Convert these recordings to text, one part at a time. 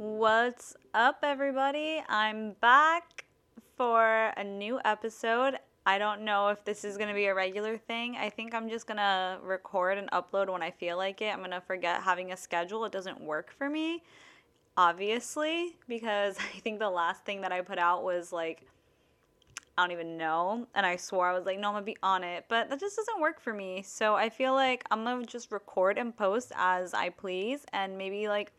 What's up, everybody? I'm back for a new episode. I don't know if this is going to be a regular thing. I think I'm just going to record and upload when I feel like it. I'm going to forget having a schedule. It doesn't work for me, obviously, because I think the last thing that I put out was like, I don't even know. And I swore I was like, no, I'm going to be on it. But that just doesn't work for me. So I feel like I'm going to just record and post as I please and maybe like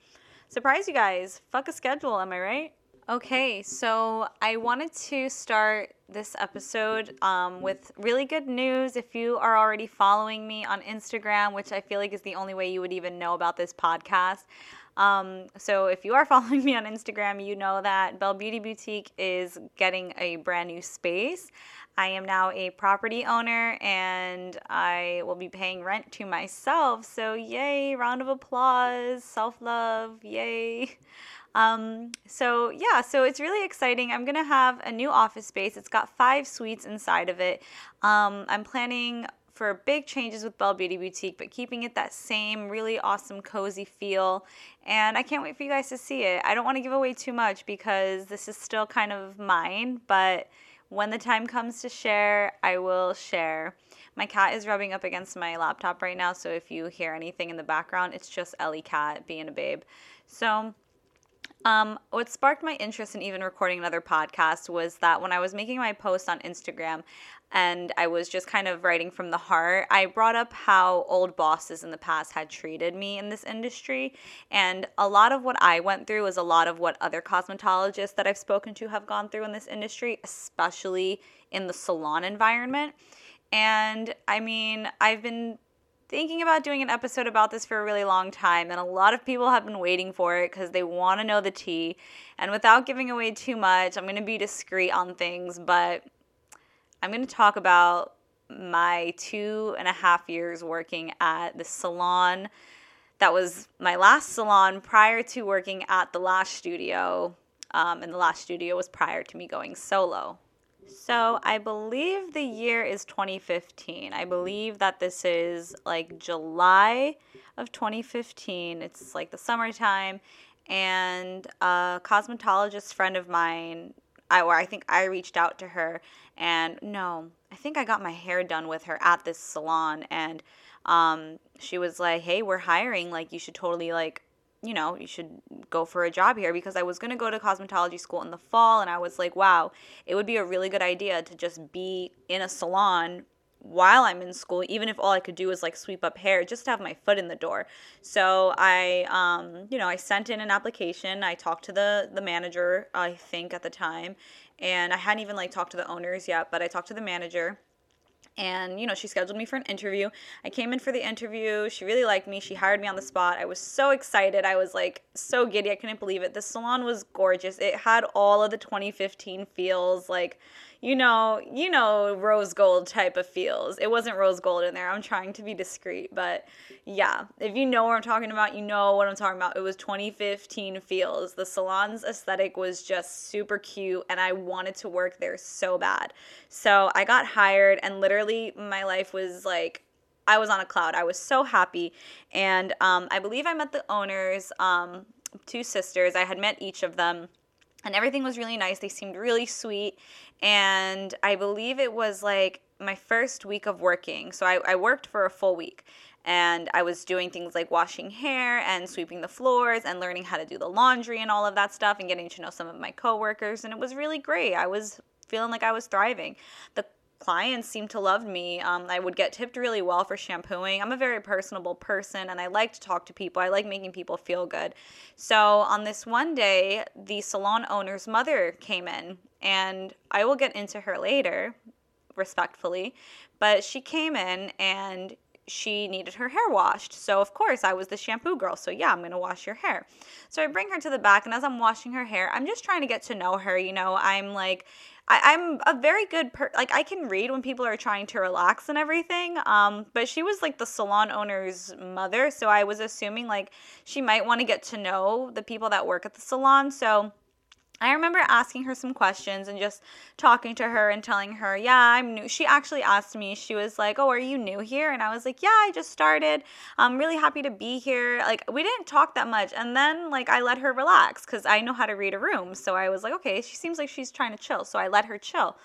surprise you guys. Fuck a schedule, am I right? Okay, so I wanted to start this episode um, with really good news. If you are already following me on Instagram, which I feel like is the only way you would even know about this podcast. Um, so if you are following me on Instagram, you know that Belle Beauty Boutique is getting a brand new space. I am now a property owner and I will be paying rent to myself. So, yay, round of applause, self love, yay. Um, so yeah, so it's really exciting. I'm gonna have a new office space. It's got five suites inside of it. Um, I'm planning for big changes with Bell Beauty Boutique, but keeping it that same really awesome, cozy feel. And I can't wait for you guys to see it. I don't want to give away too much because this is still kind of mine, but when the time comes to share, I will share. My cat is rubbing up against my laptop right now, so if you hear anything in the background, it's just Ellie Cat being a babe. So, um, what sparked my interest in even recording another podcast was that when I was making my post on Instagram and I was just kind of writing from the heart, I brought up how old bosses in the past had treated me in this industry. And a lot of what I went through is a lot of what other cosmetologists that I've spoken to have gone through in this industry, especially in the salon environment. And I mean, I've been thinking about doing an episode about this for a really long time, and a lot of people have been waiting for it because they want to know the tea. And without giving away too much, I'm going to be discreet on things, but I'm going to talk about my two and a half years working at the salon that was my last salon prior to working at the last studio. Um, and the last studio was prior to me going solo. So I believe the year is 2015. I believe that this is like July of 2015. It's like the summertime. And a cosmetologist friend of mine, I, or I think I reached out to her, and no, I think I got my hair done with her at this salon. And um, she was like, hey, we're hiring. Like, you should totally like you know, you should go for a job here because I was going to go to cosmetology school in the fall and I was like, wow, it would be a really good idea to just be in a salon while I'm in school, even if all I could do was like sweep up hair, just to have my foot in the door. So I, um, you know, I sent in an application. I talked to the the manager, I think at the time, and I hadn't even like talked to the owners yet, but I talked to the manager. And you know she scheduled me for an interview. I came in for the interview. She really liked me. She hired me on the spot. I was so excited. I was like so giddy. I couldn't believe it. The salon was gorgeous. It had all of the 2015 feels like you know, you know, rose gold type of feels. It wasn't rose gold in there. I'm trying to be discreet, but yeah, if you know what I'm talking about, you know what I'm talking about. It was 2015 feels. The salon's aesthetic was just super cute, and I wanted to work there so bad. So I got hired, and literally, my life was like, I was on a cloud. I was so happy. And um, I believe I met the owners, um, two sisters. I had met each of them and everything was really nice. They seemed really sweet. And I believe it was like my first week of working. So I, I worked for a full week and I was doing things like washing hair and sweeping the floors and learning how to do the laundry and all of that stuff and getting to know some of my coworkers. And it was really great. I was feeling like I was thriving. The clients seemed to love me. Um, I would get tipped really well for shampooing. I'm a very personable person and I like to talk to people. I like making people feel good. So on this one day, the salon owner's mother came in, and I will get into her later, respectfully, but she came in and she needed her hair washed. So, of course, I was the shampoo girl. So, yeah, I'm going to wash your hair. So, I bring her to the back, and as I'm washing her hair, I'm just trying to get to know her. You know, I'm like, I, am a very good per like I can read when people are trying to relax and everything. Um, but she was like the salon owner's mother, so I was assuming like she might want to get to know the people that work at the salon. So I remember asking her some questions and just talking to her and telling her, yeah, I'm new. She actually asked me, she was like, oh, are you new here? And I was like, yeah, I just started. I'm really happy to be here. Like, we didn't talk that much. And then, like, I let her relax because I know how to read a room. So I was like, okay, she seems like she's trying to chill. So I let her chill.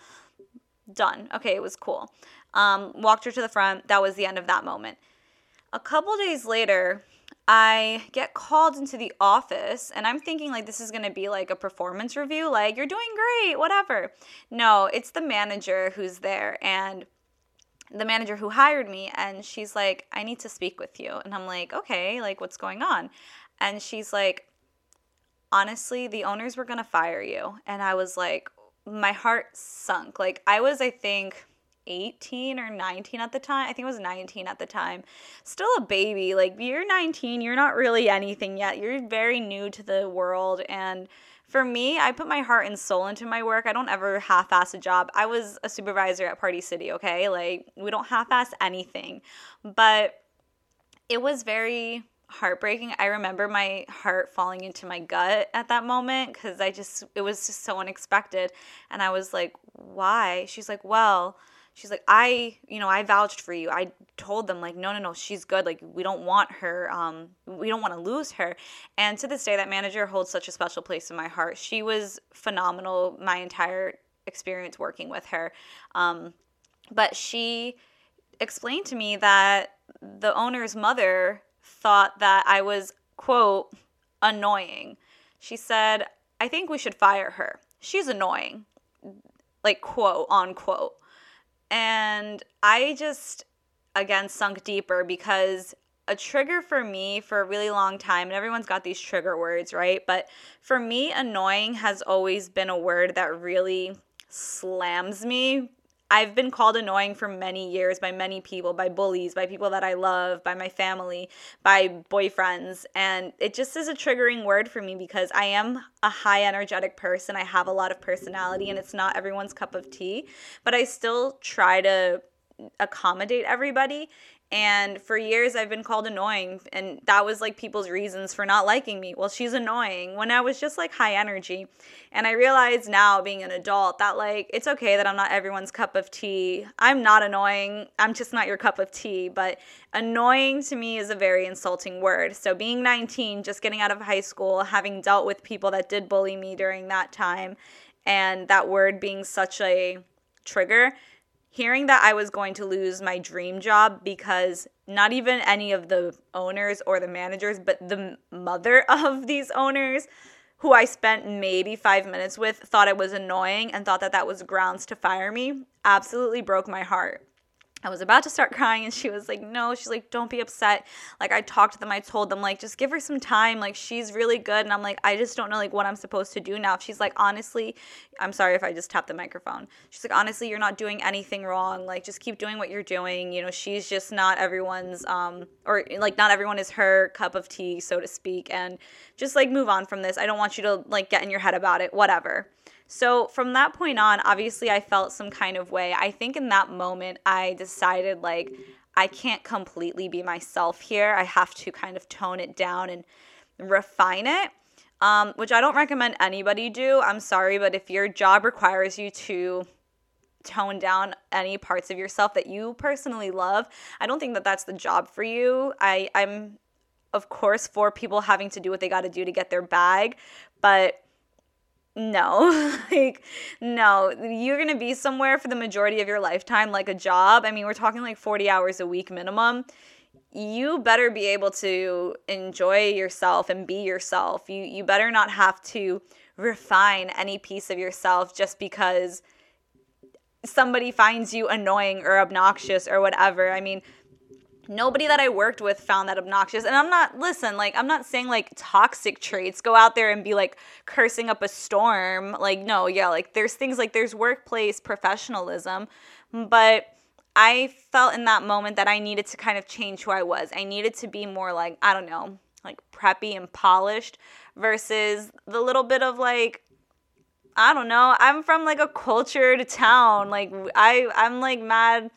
Done. Okay, it was cool. Um, walked her to the front. That was the end of that moment. A couple days later, I get called into the office and I'm thinking like this is going to be like a performance review like you're doing great whatever. No, it's the manager who's there and the manager who hired me and she's like I need to speak with you and I'm like okay, like what's going on? And she's like honestly, the owners were going to fire you and I was like my heart sunk. Like I was I think 18 or 19 at the time. I think it was 19 at the time. Still a baby. Like, you're 19, you're not really anything yet. You're very new to the world. And for me, I put my heart and soul into my work. I don't ever half ass a job. I was a supervisor at Party City, okay? Like, we don't half ass anything. But it was very heartbreaking. I remember my heart falling into my gut at that moment because I just, it was just so unexpected. And I was like, why? She's like, well, she's like i you know i vouched for you. I told them like no no no she's good. Like we don't want her um we don't want to lose her. And to this day that manager holds such a special place in my heart. She was phenomenal my entire experience working with her. Um but she explained to me that the owner's mother thought that i was quote annoying. She said i think we should fire her. She's annoying. Like quote unquote and I just, again, sunk deeper because a trigger for me for a really long time, and everyone's got these trigger words, right? But for me, annoying has always been a word that really slams me I've been called annoying for many years by many people, by bullies, by people that I love, by my family, by boyfriends. And it just is a triggering word for me because I am a high energetic person. I have a lot of personality and it's not everyone's cup of tea, but I still try to accommodate everybody. And for years, I've been called annoying. And that was like people's reasons for not liking me. Well, she's annoying when I was just like high energy. And I realize now, being an adult, that like it's okay that I'm not everyone's cup of tea. I'm not annoying. I'm just not your cup of tea. But annoying to me is a very insulting word. So being 19, just getting out of high school, having dealt with people that did bully me during that time, and that word being such a trigger hearing that I was going to lose my dream job because not even any of the owners or the managers, but the mother of these owners, who I spent maybe five minutes with, thought it was annoying and thought that that was grounds to fire me, absolutely broke my heart. I was about to start crying and she was like, No, she's like, Don't be upset. Like, I talked to them, I told them, like, just give her some time. Like, she's really good. And I'm like, I just don't know, like, what I'm supposed to do now. She's like, Honestly, I'm sorry if I just tapped the microphone. She's like, Honestly, you're not doing anything wrong. Like, just keep doing what you're doing. You know, she's just not everyone's, um, or like, not everyone is her cup of tea, so to speak. And just like, move on from this. I don't want you to, like, get in your head about it, whatever. So from that point on, obviously I felt some kind of way. I think in that moment I decided like I can't completely be myself here. I have to kind of tone it down and refine it. Um, which I don't recommend anybody do. I'm sorry, but if your job requires you to tone down any parts of yourself that you personally love, I don't think that that's the job for you. I, I'm, of course, for people having to do what they got to do to get their bag, but no like no you're going to be somewhere for the majority of your lifetime like a job. I mean we're talking like 40 hours a week minimum. You better be able to enjoy yourself and be yourself. You you better not have to refine any piece of yourself just because somebody finds you annoying or obnoxious or whatever. I mean nobody that I worked with found that obnoxious. And I'm not, listen, like, I'm not saying like toxic traits, go out there and be like cursing up a storm. Like, no, yeah, like there's things like there's workplace professionalism. But I felt in that moment that I needed to kind of change who I was. I needed to be more like, I don't know, like preppy and polished versus the little bit of like, I don't know. I'm from like a cultured town. Like I I'm like mad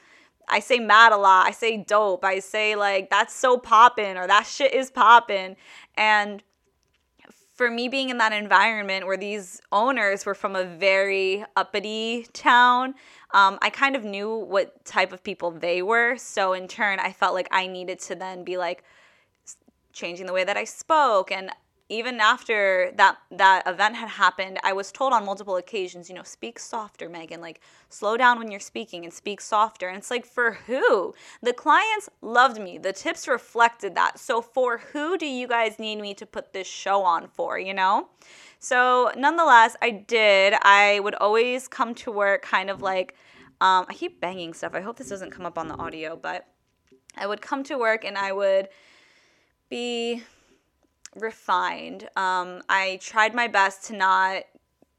I say mad a lot. I say dope. I say like that's so poppin' or that shit is poppin'. And for me being in that environment where these owners were from a very uppity town, um, I kind of knew what type of people they were. So in turn, I felt like I needed to then be like changing the way that I spoke and even after that that event had happened, I was told on multiple occasions, you know, speak softer, Megan. Like slow down when you're speaking and speak softer. And it's like for who? The clients loved me. The tips reflected that. So for who do you guys need me to put this show on for, you know? So nonetheless, I did. I would always come to work kind of like um, I keep banging stuff. I hope this doesn't come up on the audio, but I would come to work and I would be refined. Um, I tried my best to not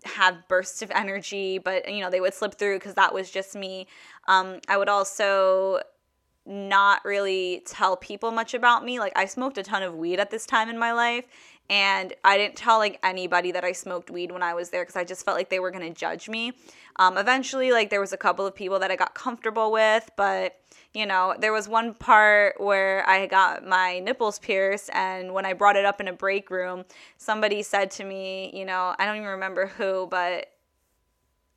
have bursts of energy, but you know they would slip through because that was just me. Um, I would also not really tell people much about me. Like I smoked a ton of weed at this time in my life, and I didn't tell like anybody that I smoked weed when I was there because I just felt like they were gonna judge me. Um, eventually, like there was a couple of people that I got comfortable with, but you know, there was one part where I got my nipples pierced, and when I brought it up in a break room, somebody said to me, you know, I don't even remember who, but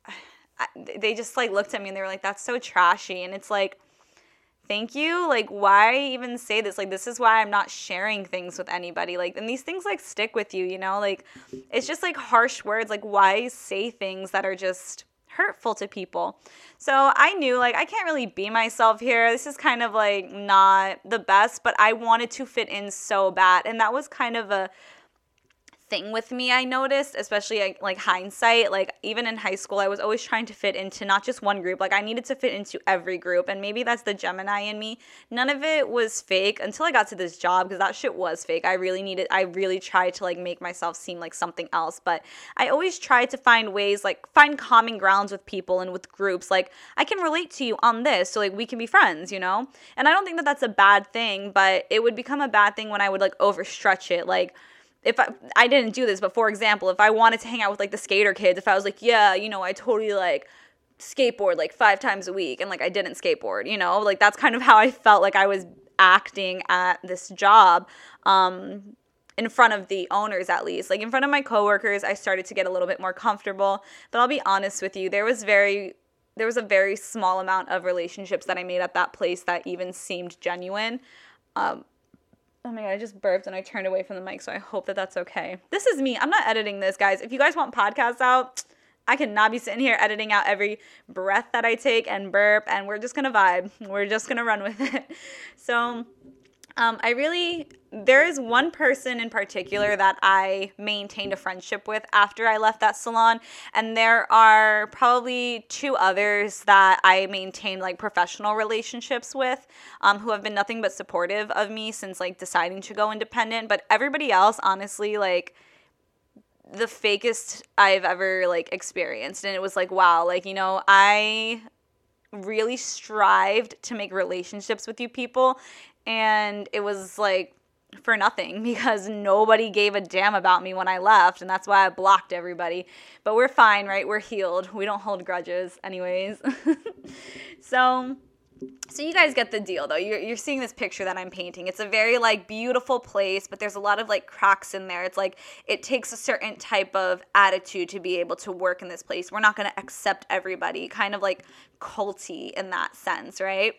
I, they just like looked at me and they were like, "That's so trashy," and it's like thank you. Like why even say this? Like this is why i'm not sharing things with anybody. Like and these things like stick with you you know? Like it's just like harsh words. Like why say things that are just hurtful to people? So i knew like i can't really be myself here. This is kind of like not the best but i wanted to fit in so bad. And that was kind of a thing with me I noticed, especially like hindsight. Like even in high school, I was always trying to fit into not just one group. Like I needed to fit into every group, and maybe that's the Gemini in me. None of it was fake until I got to this job because that shit was fake. I really needed. I really tried to like make myself seem like something else, but I always tried to find ways like find common grounds with people and with groups. Like I can relate to you on this, so like we can be friends, you know. And I don't think that that's a bad thing, but it would become a bad thing when I would like overstretch it, like if I, I didn't do this, but for example, if I wanted to hang out with like the skater kids, if I was like, yeah, you know, I totally like skateboard like five times a week and like I didn't skateboard, you know, like that's kind of how I felt like I was acting at this job. Um, in front of the owners at least like in front of my coworkers i started to get a little bit more comfortable but i'll be honest with you there was very there was a very small amount of relationships that i made at that place that even seemed genuine um, Oh my god, I just burped and I turned away from the mic, so I hope that that's okay. This is me. I'm not editing this, guys. If you guys want podcasts out, I cannot be sitting here editing out every breath that I take and burp, and we're just gonna vibe. We're just gonna run with it. So, um, I really, there is one person in particular that I maintained a friendship with after I left that salon, and there are probably two others that I maintained like professional relationships with, um, who have been nothing but supportive of me since like deciding to go independent. But everybody else, honestly, like the fakest I've ever like experienced, and it was like, wow, like you know, I really strived to make relationships with you people and it was like for nothing because nobody gave a damn about me when I left, and that's why I blocked everybody. But we're fine, right? We're healed. We don't hold grudges, anyways. so. So you guys get the deal though. You're, you're seeing this picture that I'm painting. It's a very like beautiful place, but there's a lot of like cracks in there. It's like it takes a certain type of attitude to be able to work in this place. We're not going to accept everybody, kind of like culty in that sense, right?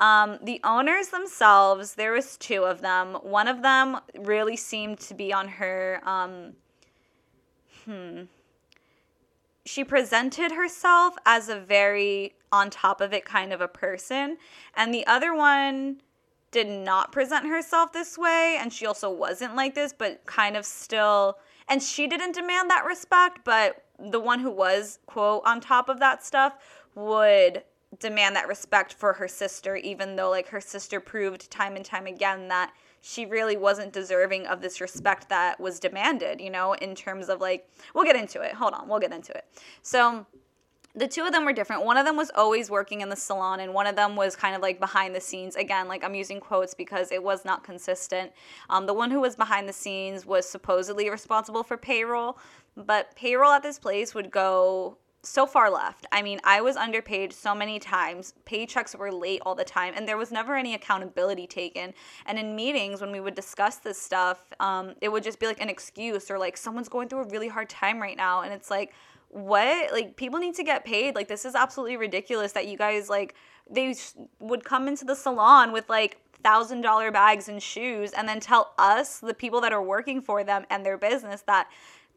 Um, the owners themselves, there was two of them. One of them really seemed to be on her. Um, hmm. She presented herself as a very on top of it kind of a person, and the other one did not present herself this way, and she also wasn't like this, but kind of still. And she didn't demand that respect, but the one who was quote on top of that stuff would demand that respect for her sister, even though like her sister proved time and time again that she really wasn't deserving of this respect that was demanded, you know, in terms of like, we'll get into it. Hold on, we'll get into it. So, the two of them were different. One of them was always working in the salon, and one of them was kind of like behind the scenes. Again, like I'm using quotes because it was not consistent. Um, the one who was behind the scenes was supposedly responsible for payroll, but payroll at this place would go so far left. I mean, I was underpaid so many times. Paychecks were late all the time, and there was never any accountability taken. And in meetings, when we would discuss this stuff, um, it would just be like an excuse or like someone's going through a really hard time right now, and it's like, what? Like, people need to get paid. Like, this is absolutely ridiculous that you guys like they would come into the salon with like thousand dollar bags and shoes, and then tell us, the people that are working for them and their business, that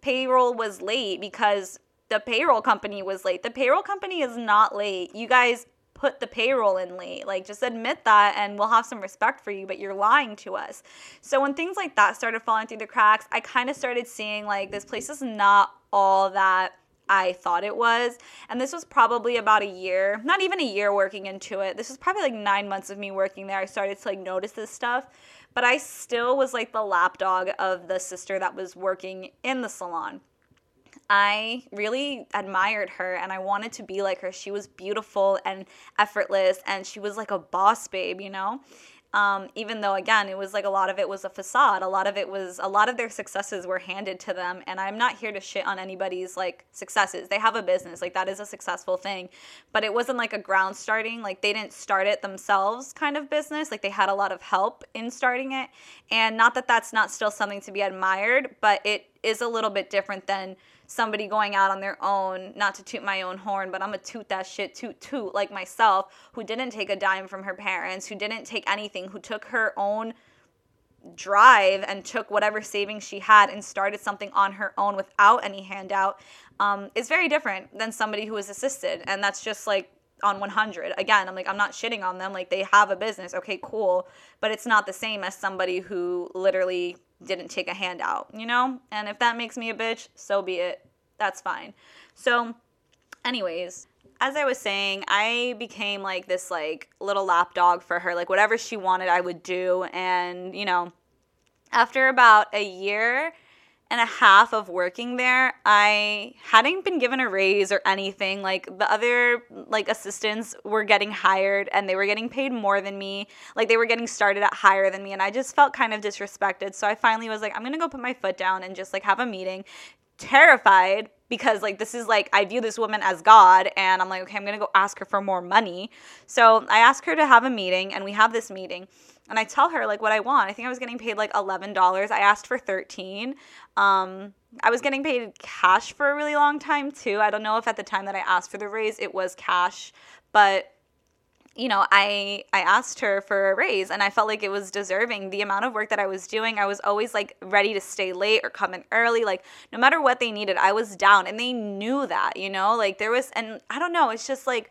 payroll was late because the payroll company was late. The payroll company is not late. You guys put the payroll in late. Like, just admit that and we'll have some respect for you, but you're lying to us. So, when things like that started falling through the cracks, I kind of started seeing like this place is not all that. I thought it was. And this was probably about a year, not even a year working into it. This was probably like nine months of me working there. I started to like notice this stuff. But I still was like the lapdog of the sister that was working in the salon. I really admired her and I wanted to be like her. She was beautiful and effortless and she was like a boss babe, you know? Um, even though again it was like a lot of it was a facade a lot of it was a lot of their successes were handed to them and i'm not here to shit on anybody's like successes they have a business like that is a successful thing but it wasn't like a ground starting like they didn't start it themselves kind of business like they had a lot of help in starting it and not that that's not still something to be admired but it is a little bit different than somebody going out on their own, not to toot my own horn, but I'm gonna toot that shit toot toot like myself, who didn't take a dime from her parents, who didn't take anything, who took her own drive and took whatever savings she had and started something on her own without any handout um, is very different than somebody who is assisted. And that's just like on 100. Again, I'm like, I'm not shitting on them. Like, they have a business. Okay, cool. But it's not the same as somebody who literally didn't take a handout, you know? And if that makes me a bitch, so be it. That's fine. So, anyways, as I was saying, I became like this like little lapdog for her. Like whatever she wanted, I would do. And, you know, after about a year and a half of working there, I hadn't been given a raise or anything. Like the other like assistants were getting hired and they were getting paid more than me. Like they were getting started at higher than me and I just felt kind of disrespected. So I finally was like I'm going to go put my foot down and just like have a meeting. Terrified because like this is like I view this woman as God and I'm like okay, I'm going to go ask her for more money. So I asked her to have a meeting and we have this meeting and I tell her like what I want. I think I was getting paid like eleven dollars. I asked for thirteen. Um, I was getting paid cash for a really long time too. I don't know if at the time that I asked for the raise it was cash, but you know, I I asked her for a raise and I felt like it was deserving. The amount of work that I was doing, I was always like ready to stay late or come in early. Like no matter what they needed, I was down and they knew that, you know? Like there was and I don't know, it's just like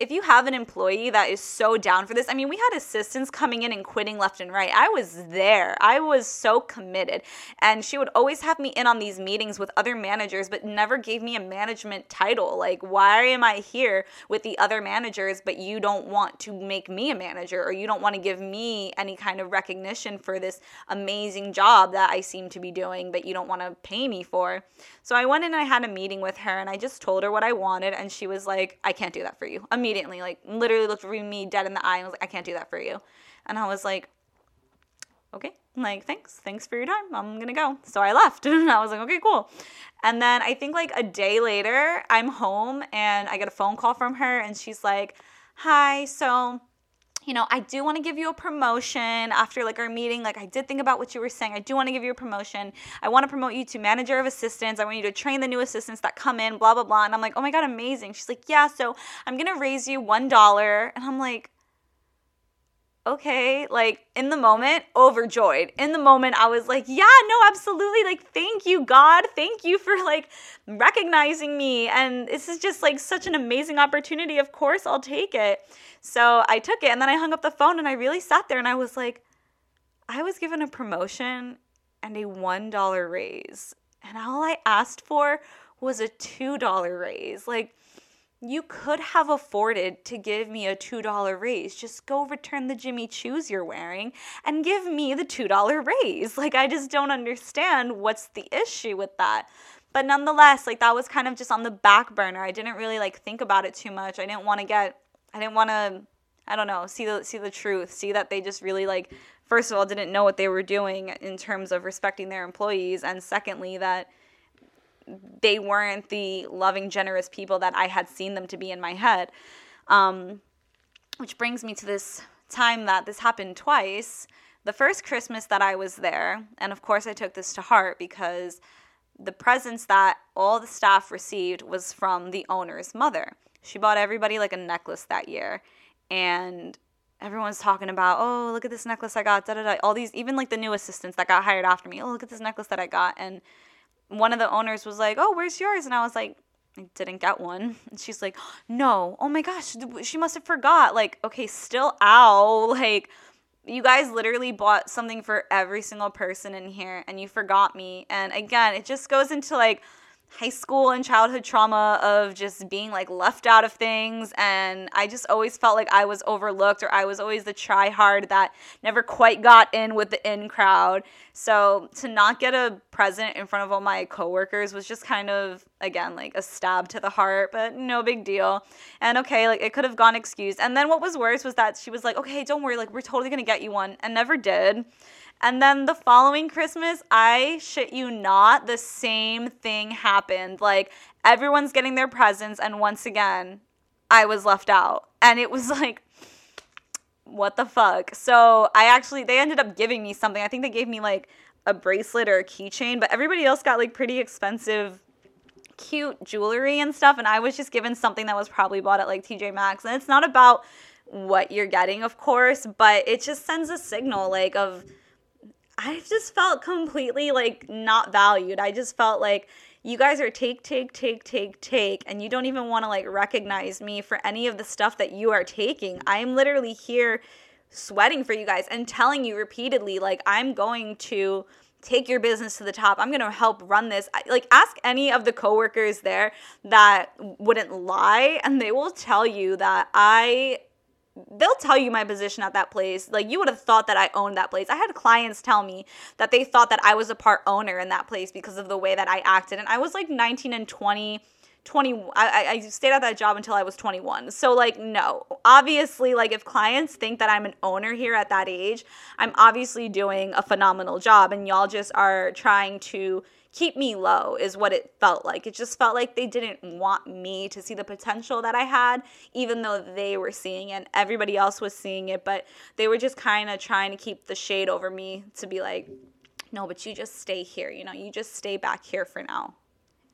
if you have an employee that is so down for this, I mean, we had assistants coming in and quitting left and right. I was there. I was so committed. And she would always have me in on these meetings with other managers, but never gave me a management title. Like, why am I here with the other managers, but you don't want to make me a manager or you don't want to give me any kind of recognition for this amazing job that I seem to be doing, but you don't want to pay me for? So I went in and I had a meeting with her and I just told her what I wanted. And she was like, I can't do that for you immediately, like literally looked me dead in the eye and was like, I can't do that for you. And I was like, okay, like thanks, thanks for your time. I'm gonna go. So I left and I was like, okay, cool. And then I think like a day later, I'm home and I get a phone call from her and she's like, hi, so you know, I do want to give you a promotion after like our meeting. Like I did think about what you were saying. I do want to give you a promotion. I want to promote you to manager of assistants. I want you to train the new assistants that come in, blah blah blah. And I'm like, "Oh my god, amazing." She's like, "Yeah, so I'm going to raise you $1." And I'm like, okay, like in the moment, overjoyed. In the moment, I was like, yeah, no, absolutely. Like, thank you, God. Thank you for like recognizing me. And this is just like such an amazing opportunity. Of course, I'll take it. So I took it and then I hung up the phone and I really sat there and I was like, I was given a promotion and a $1 raise. And all I asked for was a $2 raise. Like, you could have afforded to give me a $2 raise. Just go return the Jimmy Choos you're wearing and give me the $2 raise. Like, I just don't understand what's the issue with that. But nonetheless, like, that was kind of just on the back burner. I didn't really like think about it too much. I didn't want to get I didn't want to I don't know, see the see the truth, see that they just really like first of all didn't know what they were doing in terms of respecting their employees and secondly that they weren't the loving, generous people that I had seen them to be in my head. Um, which brings me to this time that this happened twice. The first Christmas that I was there, and of course I took this to heart because the presents that all the staff received was from the owner's mother. She bought everybody like a necklace that year. And everyone's talking about, oh, look at this necklace I got, da da da. All these, even like the new assistants that got hired after me, oh, look at this necklace that I got. And one of the owners was like, oh, where's yours? And I was like, I didn't get one. And she's like, no, oh my gosh, she must have forgot. Like, okay, still, ow. Like, you guys literally bought something for every single person in here and you forgot me. And again, it just goes into like, high school and childhood trauma of just being like left out of things and I just always felt like I was overlooked or I was always the try hard that never quite got in with the in crowd. So to not get a present in front of all my coworkers was just kind of again like a stab to the heart, but no big deal. And okay, like it could have gone excused. And then what was worse was that she was like, "Okay, don't worry, like we're totally going to get you one." And never did. And then the following Christmas, I shit you not, the same thing happened. Like everyone's getting their presents, and once again, I was left out. And it was like, what the fuck? So I actually, they ended up giving me something. I think they gave me like a bracelet or a keychain, but everybody else got like pretty expensive cute jewelry and stuff and I was just given something that was probably bought at like TJ Maxx and it's not about what you're getting of course but it just sends a signal like of I just felt completely like not valued. I just felt like you guys are take, take, take, take, take, and you don't even want to like recognize me for any of the stuff that you are taking. I'm literally here sweating for you guys and telling you repeatedly, like, I'm going to take your business to the top. I'm going to help run this. Like ask any of the coworkers there that wouldn't lie and they will tell you that I they'll tell you my position at that place. Like you would have thought that I owned that place. I had clients tell me that they thought that I was a part owner in that place because of the way that I acted. And I was like 19 and 20. 20 I, I stayed at that job until i was 21 so like no obviously like if clients think that i'm an owner here at that age i'm obviously doing a phenomenal job and y'all just are trying to keep me low is what it felt like. It just felt like they didn't want me to see the potential that I had, even though they were seeing it. Everybody else was seeing it, but they were just kind of trying to keep the shade over me to be like, no, but you just stay here. You know, you just stay back here for now.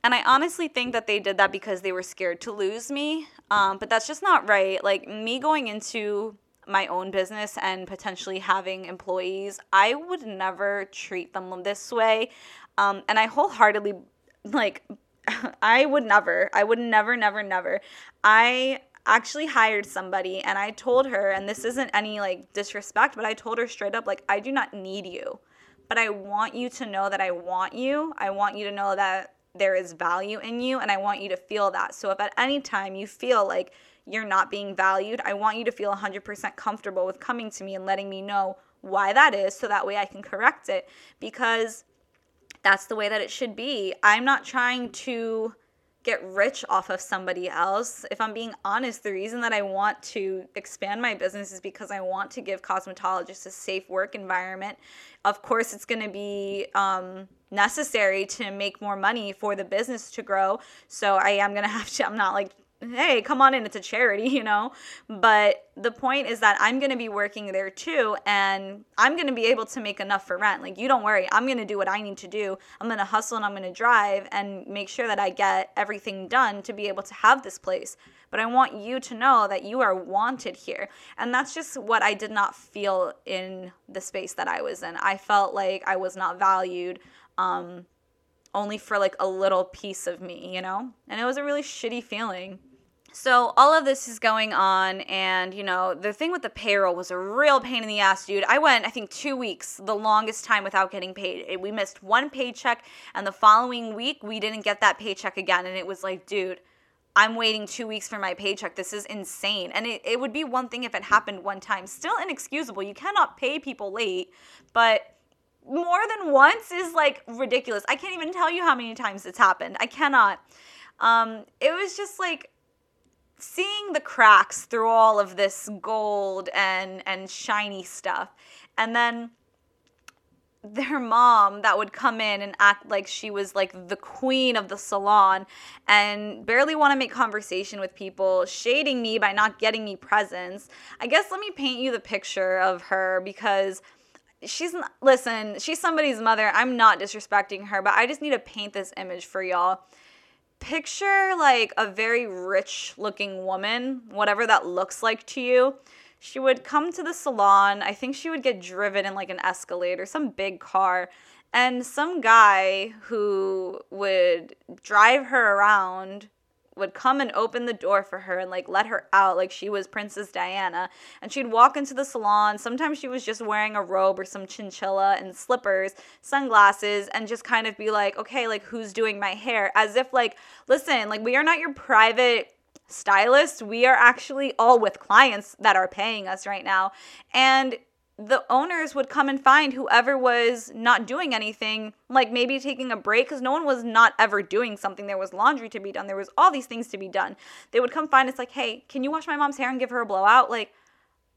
And I honestly think that they did that because they were scared to lose me. Um, but that's just not right. Like, me going into my own business and potentially having employees, I would never treat them this way. Um, and I wholeheartedly like I would never, I would never, never, never. I actually hired somebody and I told her, and this isn't any like disrespect, but I told her straight up, like, I do not need you, but I want you to know that I want you. I want you to know that there is value in you, and I want you to feel that. So if at any time you feel like you're not being valued, I want you to feel 100% comfortable with coming to me and letting me know why that is so that way I can correct it because that's the way that it should be. I'm not trying to get rich off of somebody else. If I'm being honest, the reason that I want to expand my business is because I want to give cosmetologists a safe work environment. Of course, it's going to be um, necessary to make more money for the business to grow. So I am going to have to, I'm not like hey, come on in, it's a charity, you know? But the point is that I'm gonna be working there too, and I'm gonna be able to make enough for rent. Like, you don't worry, I'm gonna do what I need to do. I'm gonna hustle and I'm gonna drive and make sure that I get everything done to be able to have this place. But I want you to know that you are wanted here. And that's just what I did not feel in the space that I was in. I felt like I was not valued. Um, only for like a little piece of me, you know? And it was a really shitty feeling. So all of this is going on, and you know the thing with the payroll was a real pain in the ass, dude. I went, I think, two weeks, the longest time without getting paid. We missed one paycheck, and the following week we didn't get that paycheck again, and it was like, dude. I'm waiting two weeks for my paycheck. This is insane. And it, it would be one thing if it happened one time. Still inexcusable. You cannot pay people late, but more than once is like ridiculous. I can't even tell you how many times it's happened. I cannot. Um, it was just like seeing the cracks through all of this gold and and shiny stuff and then their mom that would come in and act like she was like the queen of the salon and barely want to make conversation with people, shading me by not getting me presents. I guess let me paint you the picture of her because she's listen, she's somebody's mother. I'm not disrespecting her, but I just need to paint this image for y'all. Picture like a very rich looking woman, whatever that looks like to you she would come to the salon. I think she would get driven in like an Escalade or some big car. And some guy who would drive her around would come and open the door for her and like let her out like she was Princess Diana. And she'd walk into the salon. Sometimes she was just wearing a robe or some chinchilla and slippers, sunglasses, and just kind of be like, okay, like who's doing my hair? As if like, listen, like we are not your private stylist. we are actually all with clients that are paying us right now. And the owners would come and find whoever was not doing anything, like maybe taking a break, because no one was not ever doing something. There was laundry to be done, there was all these things to be done. They would come find us, like, hey, can you wash my mom's hair and give her a blowout? Like,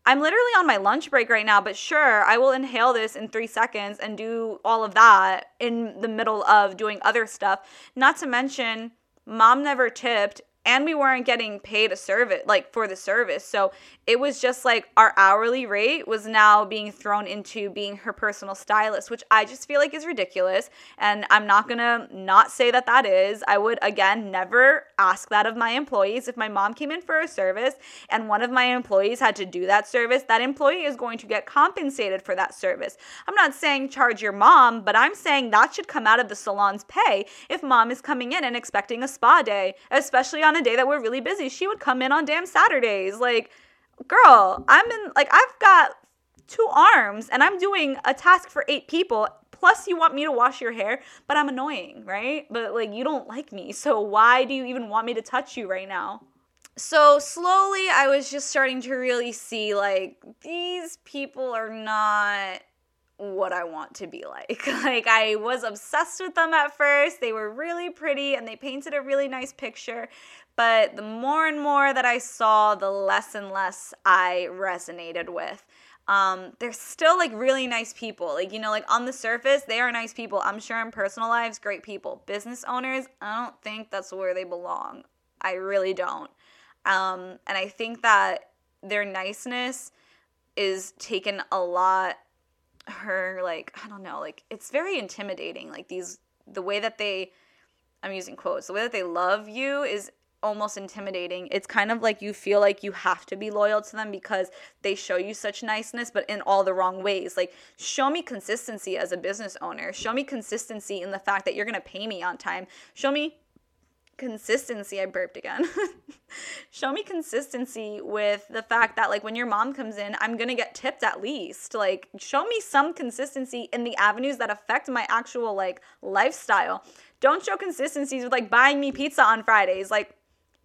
I'm literally on my lunch break right now, but sure, I will inhale this in three seconds and do all of that in the middle of doing other stuff. Not to mention, mom never tipped and we weren't getting paid a service like for the service. So it was just like our hourly rate was now being thrown into being her personal stylist which i just feel like is ridiculous. And i'm not gonna not say that that is. I would again never ask that of my employees. If my mom came in for a service and one of my employees had to do that service that employee is going to get compensated for that service. I'm not saying charge your mom but i'm saying that should come out of the salon's pay if mom is coming in and expecting a spa day especially on on a day that we're really busy. She would come in on damn Saturdays. Like, girl, I'm in, like, I've got two arms and I'm doing a task for eight people. Plus, you want me to wash your hair, but I'm annoying, right? But like, you don't like me. So, why do you even want me to touch you right now? So, slowly, I was just starting to really see like, these people are not what I want to be like. Like I was obsessed with them at first. They were really pretty and they painted a really nice picture, but the more and more that I saw, the less and less I resonated with. Um, they're still like really nice people. Like, you know, like on the surface, they are nice people. I'm sure in personal lives, great people. Business owners, I don't think that's where they belong. I really don't. Um, and I think that their niceness is taken a lot her like I don't know, like it's very intimidating. Like these the way that they I'm using quotes, the way that they love you is almost intimidating. It's kind of like you feel like you have to be loyal to them because they show you such niceness, but in all the wrong ways. Like, show me consistency as a business owner. Show me consistency in the fact that you're going to pay me on time. Show me consistency. I burped again. show me consistency with the fact that, like, when your mom comes in, I'm to get tipped at least. Like, show me some consistency in the avenues that affect my actual, like, lifestyle. Don't show consistencies with, like, buying me pizza on Fridays. Like,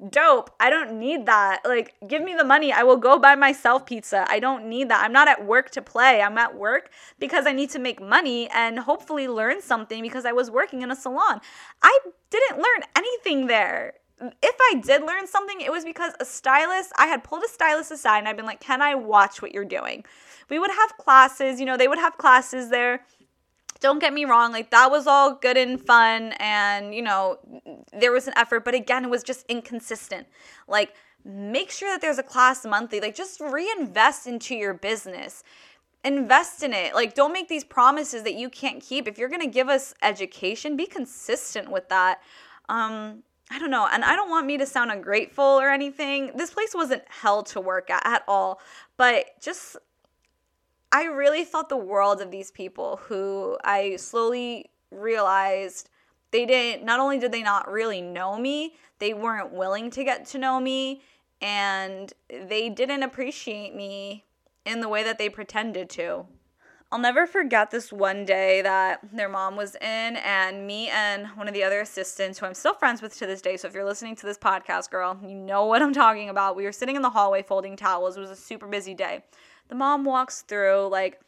dope. I don't need that. Like, give me the money. I will go buy myself pizza. I don't need that. I'm not at work to play. I'm at work because I need to make money and hopefully learn something because I was working in a salon. I didn't learn anything there. If I did learn something, it was because a stylist, I had pulled a stylist aside and I'd been like, Can I watch what you're doing? We would have classes, you know, they would have classes there don't get me wrong, like that was all good and fun and you know, there was an effort, but again, it was just inconsistent. Like make sure that there's a class monthly, like just reinvest into your business. Invest in it. Like don't make these promises that you can't keep. If you're going to give us education, be consistent with that. Um I don't know, and I don't want me to sound ungrateful or anything. This place wasn't hell to work at at all, but just I really thought the world of these people who I slowly realized they didn't, not only did they not really know me, they weren't willing to get to know me, and they didn't appreciate me in the way that they pretended to. I'll never forget this one day that their mom was in, and me and one of the other assistants, who I'm still friends with to this day. So if you're listening to this podcast, girl, you know what I'm talking about. We were sitting in the hallway folding towels. It was a super busy day. The mom walks through, like,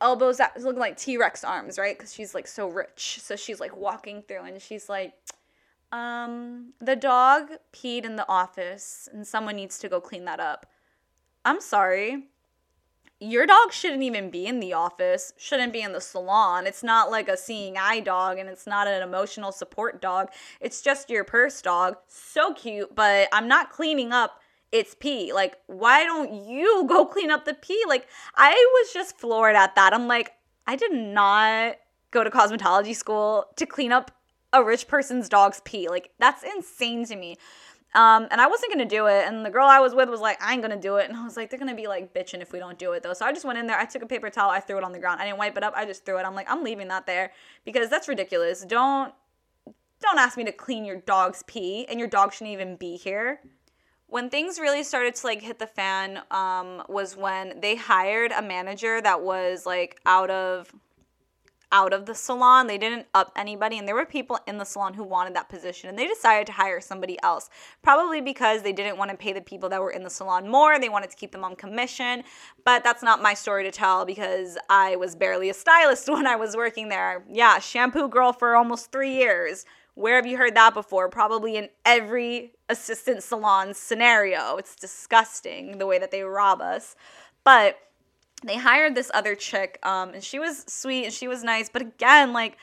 elbows that looking like T-Rex arms, right? Because she's like so rich. So she's like walking through and she's like, um, the dog peed in the office and someone needs to go clean that up. I'm sorry. your dog shouldn't even be in the office, shouldn't be in the salon. It's not like a seeing eye dog and it's not an emotional support dog. It's just your purse dog. So cute, but I'm not cleaning up its pee. Like, why don't you go clean up the pee? Like, I was just floored at that. I'm like, I did not go to cosmetology school to clean up a rich person's dog's pee. Like, that's insane to me. Um, and I wasn't gonna do it. And the girl I was with was like, I ain't gonna do it. And I was like, they're gonna be like bitching if we don't do it though. So I just went in there, I took a paper towel, I threw it on the ground. I didn't wipe it up, I just threw it. I'm like, I'm leaving that there because that's ridiculous. Don't don't ask me to clean your dog's pee and your dog shouldn't even be here. When things really started to like hit the fan, um, was when they hired a manager that was like out of out of the salon. They didn't up anybody, and there were people in the salon who wanted that position, and they decided to hire somebody else. Probably because they didn't want to pay the people that were in the salon more. They wanted to keep them on commission. But that's not my story to tell because I was barely a stylist when I was working there. Yeah, shampoo girl for almost three years. Where have you heard that before? Probably in every assistant salon scenario. It's disgusting the way that they rob us. But they hired this other chick um and she was sweet and she was nice but again like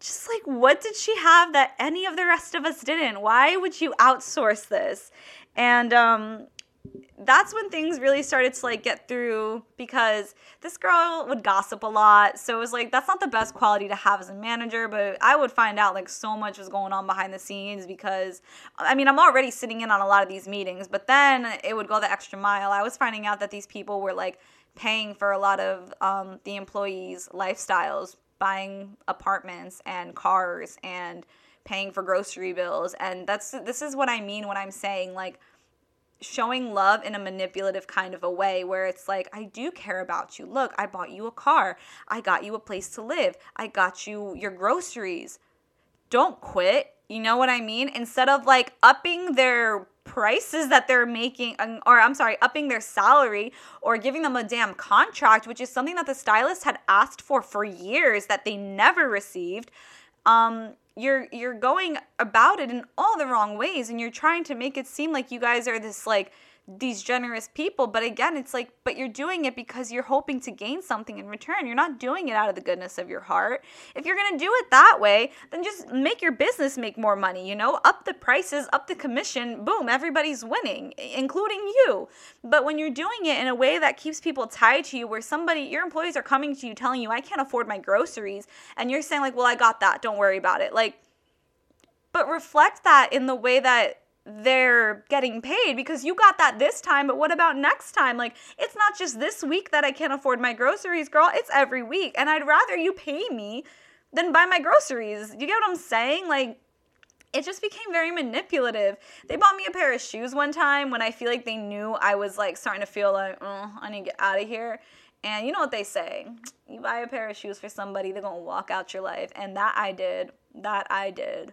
just like what did she have that any of the rest of us didn't why would you outsource this and um that's when things really started to like get through because this girl would gossip a lot so it was like that's not the best quality to have as a manager but i would find out like so much was going on behind the scenes because i mean i'm already sitting in on a lot of these meetings but then it would go the extra mile i was finding out that these people were like paying for a lot of um, the employees' lifestyles, buying apartments and cars and paying for grocery bills. And that's this is what I mean when I'm saying like showing love in a manipulative kind of a way where it's like I do care about you. Look, I bought you a car. I got you a place to live. I got you your groceries. Don't quit. You know what I mean? Instead of like upping their prices that they're making or I'm sorry, upping their salary or giving them a damn contract, which is something that the stylist had asked for for years that they never received. Um you're you're going about it in all the wrong ways and you're trying to make it seem like you guys are this like these generous people but again it's like but you're doing it because you're hoping to gain something in return. You're not doing it out of the goodness of your heart. If you're going to do it that way then just make your business make more money you know? Up the prices up the commission boom everybody's winning including you. But when you're doing it in a way that keeps people tied to you where somebody your employees are coming to you telling you I can't afford my groceries and you're saying like well I got that. Don't worry about it. Like but reflect that in the way that they're getting paid because you got that this time, but what about next time? Like, it's not just this week that I can't afford my groceries, girl. It's every week. And I'd rather you pay me than buy my groceries. You get what I'm saying? Like, it just became very manipulative. They bought me a pair of shoes one time when I feel like they knew I was like starting to feel like, oh, I need to get out of here. And you know what they say you buy a pair of shoes for somebody, they're gonna walk out your life. And that I did. That I did.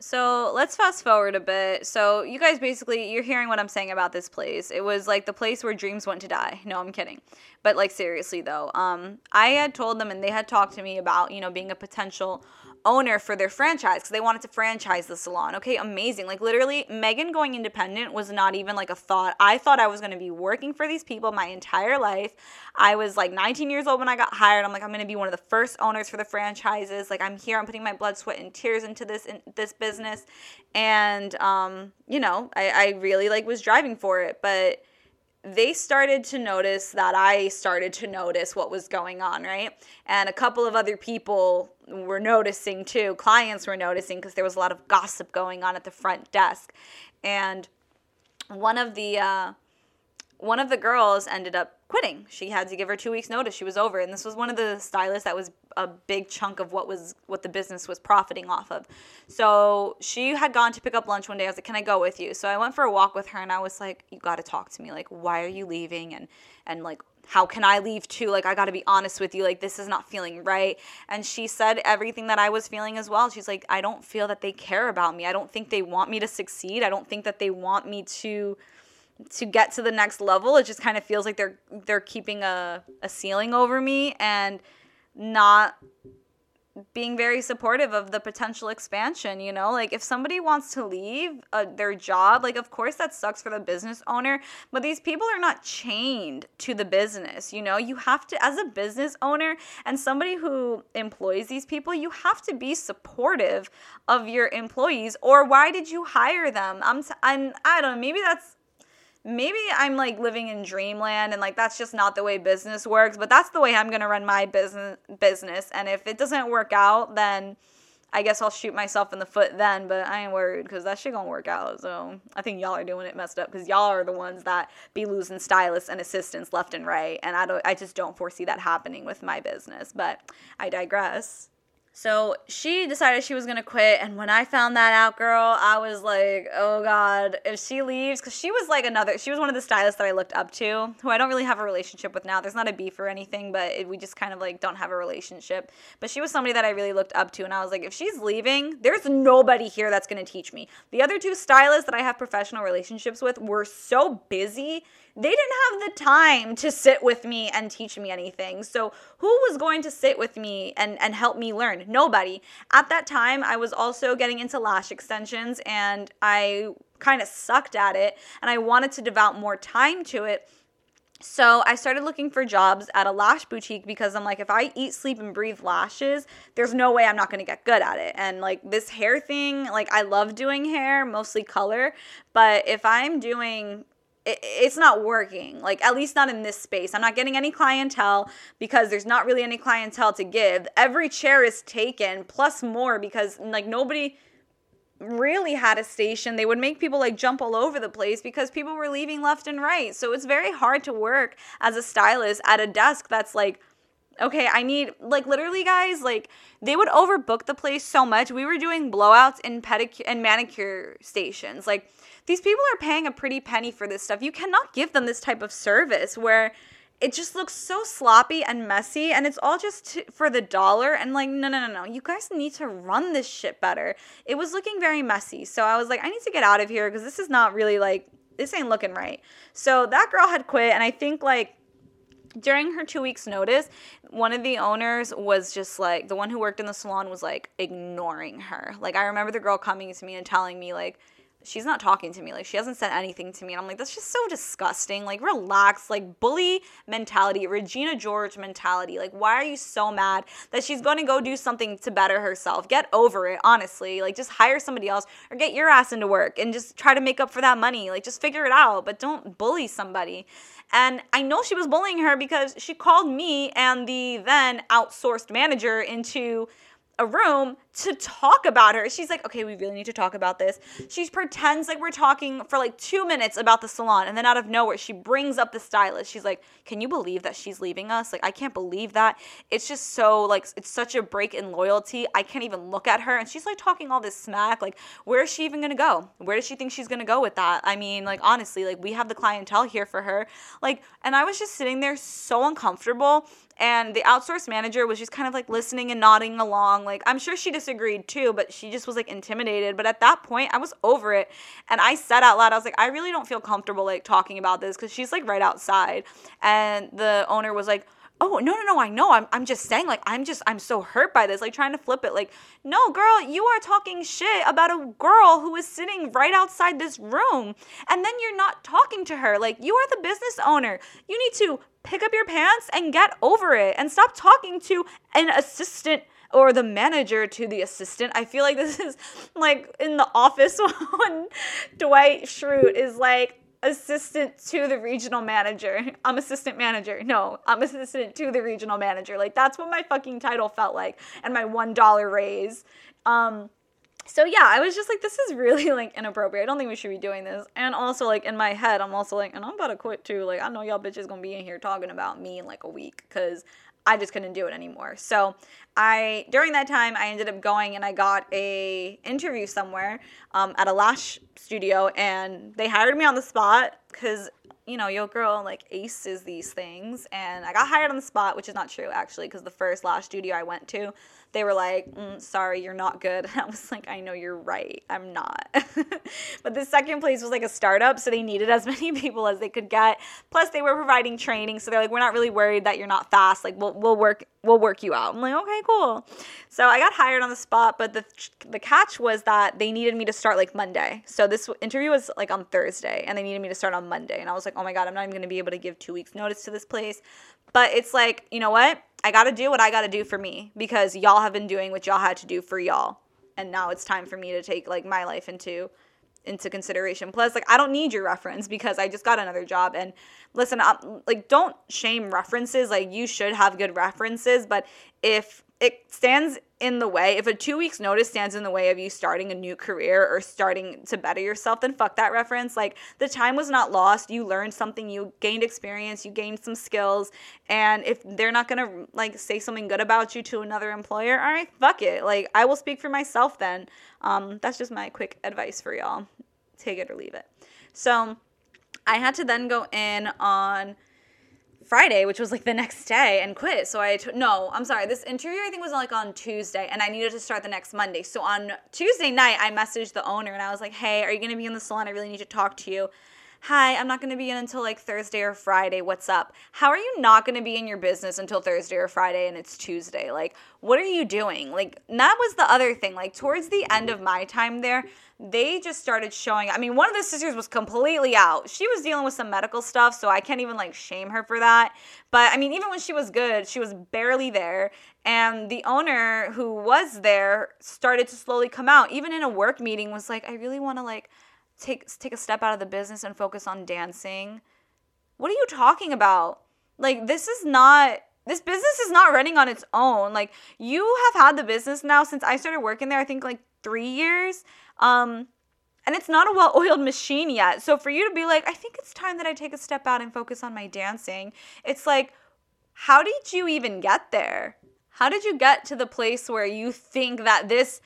So let's fast forward a bit. So you guys basically you're hearing what I'm saying about this place. It was like the place where dreams went to die. No, I'm kidding. But like seriously though, um, I had told them and they had talked to me about you know being a potential owner for their franchise because they wanted to franchise the salon. Okay, amazing. Like literally, Megan going independent was not even like a thought. I thought I was going to be working for these people my entire life. I was like 19 years old when I got hired. I'm like, I'm going to be one of the first owners for the franchises. Like I'm here. I'm putting my blood, sweat, and tears into this in this business, and um, you know, I, I really like was driving for it, but they started to notice that I started to notice what was going on, right? And a couple of other people were noticing too. Clients were noticing because there was a lot of gossip going on at the front desk. And one of the uh, one of the girls ended up quitting. She had to give her two weeks notice. She was over, and this was one of the stylists that was a big chunk of what was what the business was profiting off of. So she had gone to pick up lunch one day. I was like, "Can I go with you?" So I went for a walk with her, and I was like, "You got to talk to me. Like, why are you leaving?" And and like how can I leave too? Like, I got to be honest with you. Like, this is not feeling right. And she said everything that I was feeling as well. She's like, I don't feel that they care about me. I don't think they want me to succeed. I don't think that they want me to to get to the next level it just kind of feels like they're they're keeping a, a ceiling over me and not being very supportive of the potential expansion you know? Like if somebody wants to leave uh, their job like of course that sucks for the business owner but these people are not chained to the business you know? You have to as a business owner and somebody who employs these people you have to be supportive of your employees or why did you hire them? I'm, I'm i don't know maybe that's maybe I'm like living in dreamland and like that's just not the way business works, but that's the way I'm going to run my business business and if it doesn't work out, then I guess I'll shoot myself in the foot then, but I ain't worried because that shit gonna work out. So I think y'all are doing it messed up because y'all are the ones that be losing stylists and assistants left and right, and I don't, I just don't foresee that happening with my business. But I digress. So she decided she was gonna quit, and when I found that out, girl, I was like, oh god, if she leaves, because she was like another, she was one of the stylists that I looked up to, who I don't really have a relationship with now. There's not a beef or anything, but it, we just kind of like don't have a relationship. But she was somebody that I really looked up to, and I was like, if she's leaving, there's nobody here that's gonna teach me. The other two stylists that I have professional relationships with were so busy they didn't have the time to sit with me and teach me anything. So, who was going to sit with me and, and help me learn? Nobody. At that time, I was also getting into lash extensions and I kind of sucked at it and I wanted to devote more time to it. So I started looking for jobs at a lash boutique because I'm like, if I eat, sleep, and breathe lashes, there's no way I'm not gonna get good at it. And like this hair thing, like I love doing hair, mostly color, but if I'm doing it's not working like at least not in this space. I'm not getting any clientele because there's not really any clientele to give. Every chair is taken plus more because like nobody really had a station. They would make people like jump all over the place because people were leaving left and right. So it's very hard to work as a stylist at a desk that's like okay i need like literally guys like they would overbook the place so much. We were doing blowouts in pedicure and manicure stations. Like these people are paying a pretty penny for this stuff. You cannot give them this type of service where it just looks so sloppy and messy and it's all just to, for the dollar and like no no no no. You guys need to run this shit better. It was looking very messy so i was like i need to get out of here because this is not really like this ain't looking right. So that girl had quit and i think like during her two weeks notice one of the owners was just like the one who worked in the salon was like ignoring her like i remember the girl coming to me and telling me like she's not talking to me. Like, she hasn't said anything to me. And I'm like, that's just so disgusting. Like, relax. Like, bully mentality, Regina George mentality. Like, why are you so mad that she's going to go do something to better herself? Get over it, honestly. Like, just hire somebody else or get your ass into work and just try to make up for that money. Like, just figure it out, but don't bully somebody. And I know she was bullying her because she called me and the then outsourced manager into a room to talk about her. She's like, okay, we really need to talk about this. She pretends like we're talking for like two minutes about the salon. And then out of nowhere, she brings up the stylist. She's like, can you believe that she's leaving us? Like, I can't believe that. It's just so, like, it's such a break in loyalty. I can't even look at her. And she's like talking all this smack. Like, where is she even to go? Where does she think she's to go with that? I mean, like, honestly, like, we have the clientele here for her. Like, and I was just sitting there so uncomfortable and the outsourced manager was just kind of like listening and nodding along like i'm sure she disagreed too but she just was like intimidated. But at that point i was over it. And i said out loud i was like i really don't feel comfortable like talking about this because she's like right outside. And the owner was like oh no no no i know. I'm, I'm just saying like i'm just i'm so hurt by this like trying to flip it. Like no girl you are talking shit about a girl who is sitting right outside this room and then you're not talking to her. Like you are the business owner. You need to pick up your pants and get over it and stop talking to an assistant or the manager to the assistant. I feel like this is like in the office when Dwight Schrute is like, assistant to the regional manager. I'm assistant manager. No, I'm assistant to the regional manager. Like that's what my fucking title felt like and my $1 raise. Um so yeah, I was just like this is really like inappropriate. I don't think we should be doing this. And also like in my head, I'm also like and I'm about to quit too. Like I know y'all bitches to be in here talking about me in like a week cuz I just couldn't do it anymore. So I during that time I ended up going and I got a interview somewhere um, at a lash studio and they hired me on the spot because you know your girl like aces these things and I got hired on the spot, which is not true actually because the first lash studio I went to they were like, mm, sorry, you're not good. And I was like, I know you're right. I'm not. but the second place was like a startup. So they needed as many people as they could get. Plus, they were providing training. So they're like, we're not really worried that you're not fast. Like, we'll, we'll work we'll work you out. I'm like, okay, cool. So I got hired on the spot, but the the catch was that they needed me to start like Monday. So this interview was like on Thursday, and they needed me to start on Monday. And I was like, oh my god, I'm not even gonna be able to give two weeks notice to this place. But it's like, you know what? I gotta do what I gotta do for me because y'all have been doing what y'all had to do for y'all, and now it's time for me to take like my life into into consideration. Plus, like I don't need your reference because I just got another job. And listen, I'm, like don't shame references. Like you should have good references, but if it stands in the way, if a two weeks notice stands in the way of you starting a new career or starting to better yourself, then fuck that reference. Like the time was not lost. You learned something, you gained experience, you gained some skills. And if they're not gonna like say something good about you to another employer, all right, fuck it. Like I will speak for myself then. Um, that's just my quick advice for y'all. Take it or leave it. So I had to then go in on Friday, which was like the next day, and quit. So I t- no, I'm sorry. This interview I think was like on Tuesday, and I needed to start the next Monday. So on Tuesday night, I messaged the owner and I was like, "Hey, are you gonna be in the salon? I really need to talk to you." Hi, I'm not going to be in until like Thursday or Friday. What's up? How are you not going to be in your business until Thursday or Friday and it's Tuesday? Like, what are you doing? Like, that was the other thing. Like, towards the end of my time there, they just started showing. I mean, one of the sisters was completely out. She was dealing with some medical stuff, so I can't even like shame her for that. But I mean, even when she was good, she was barely there. And the owner who was there started to slowly come out. Even in a work meeting, was like, I really want to like take take a step out of the business and focus on dancing. What are you talking about? Like this is not this business is not running on its own. Like you have had the business now since I started working there, I think like 3 years um, and it's not a well oiled machine yet. So for you to be like, I think it's time that I take a step out and focus on my dancing, it's like, how did you even get there? How did you get to the place where you think that this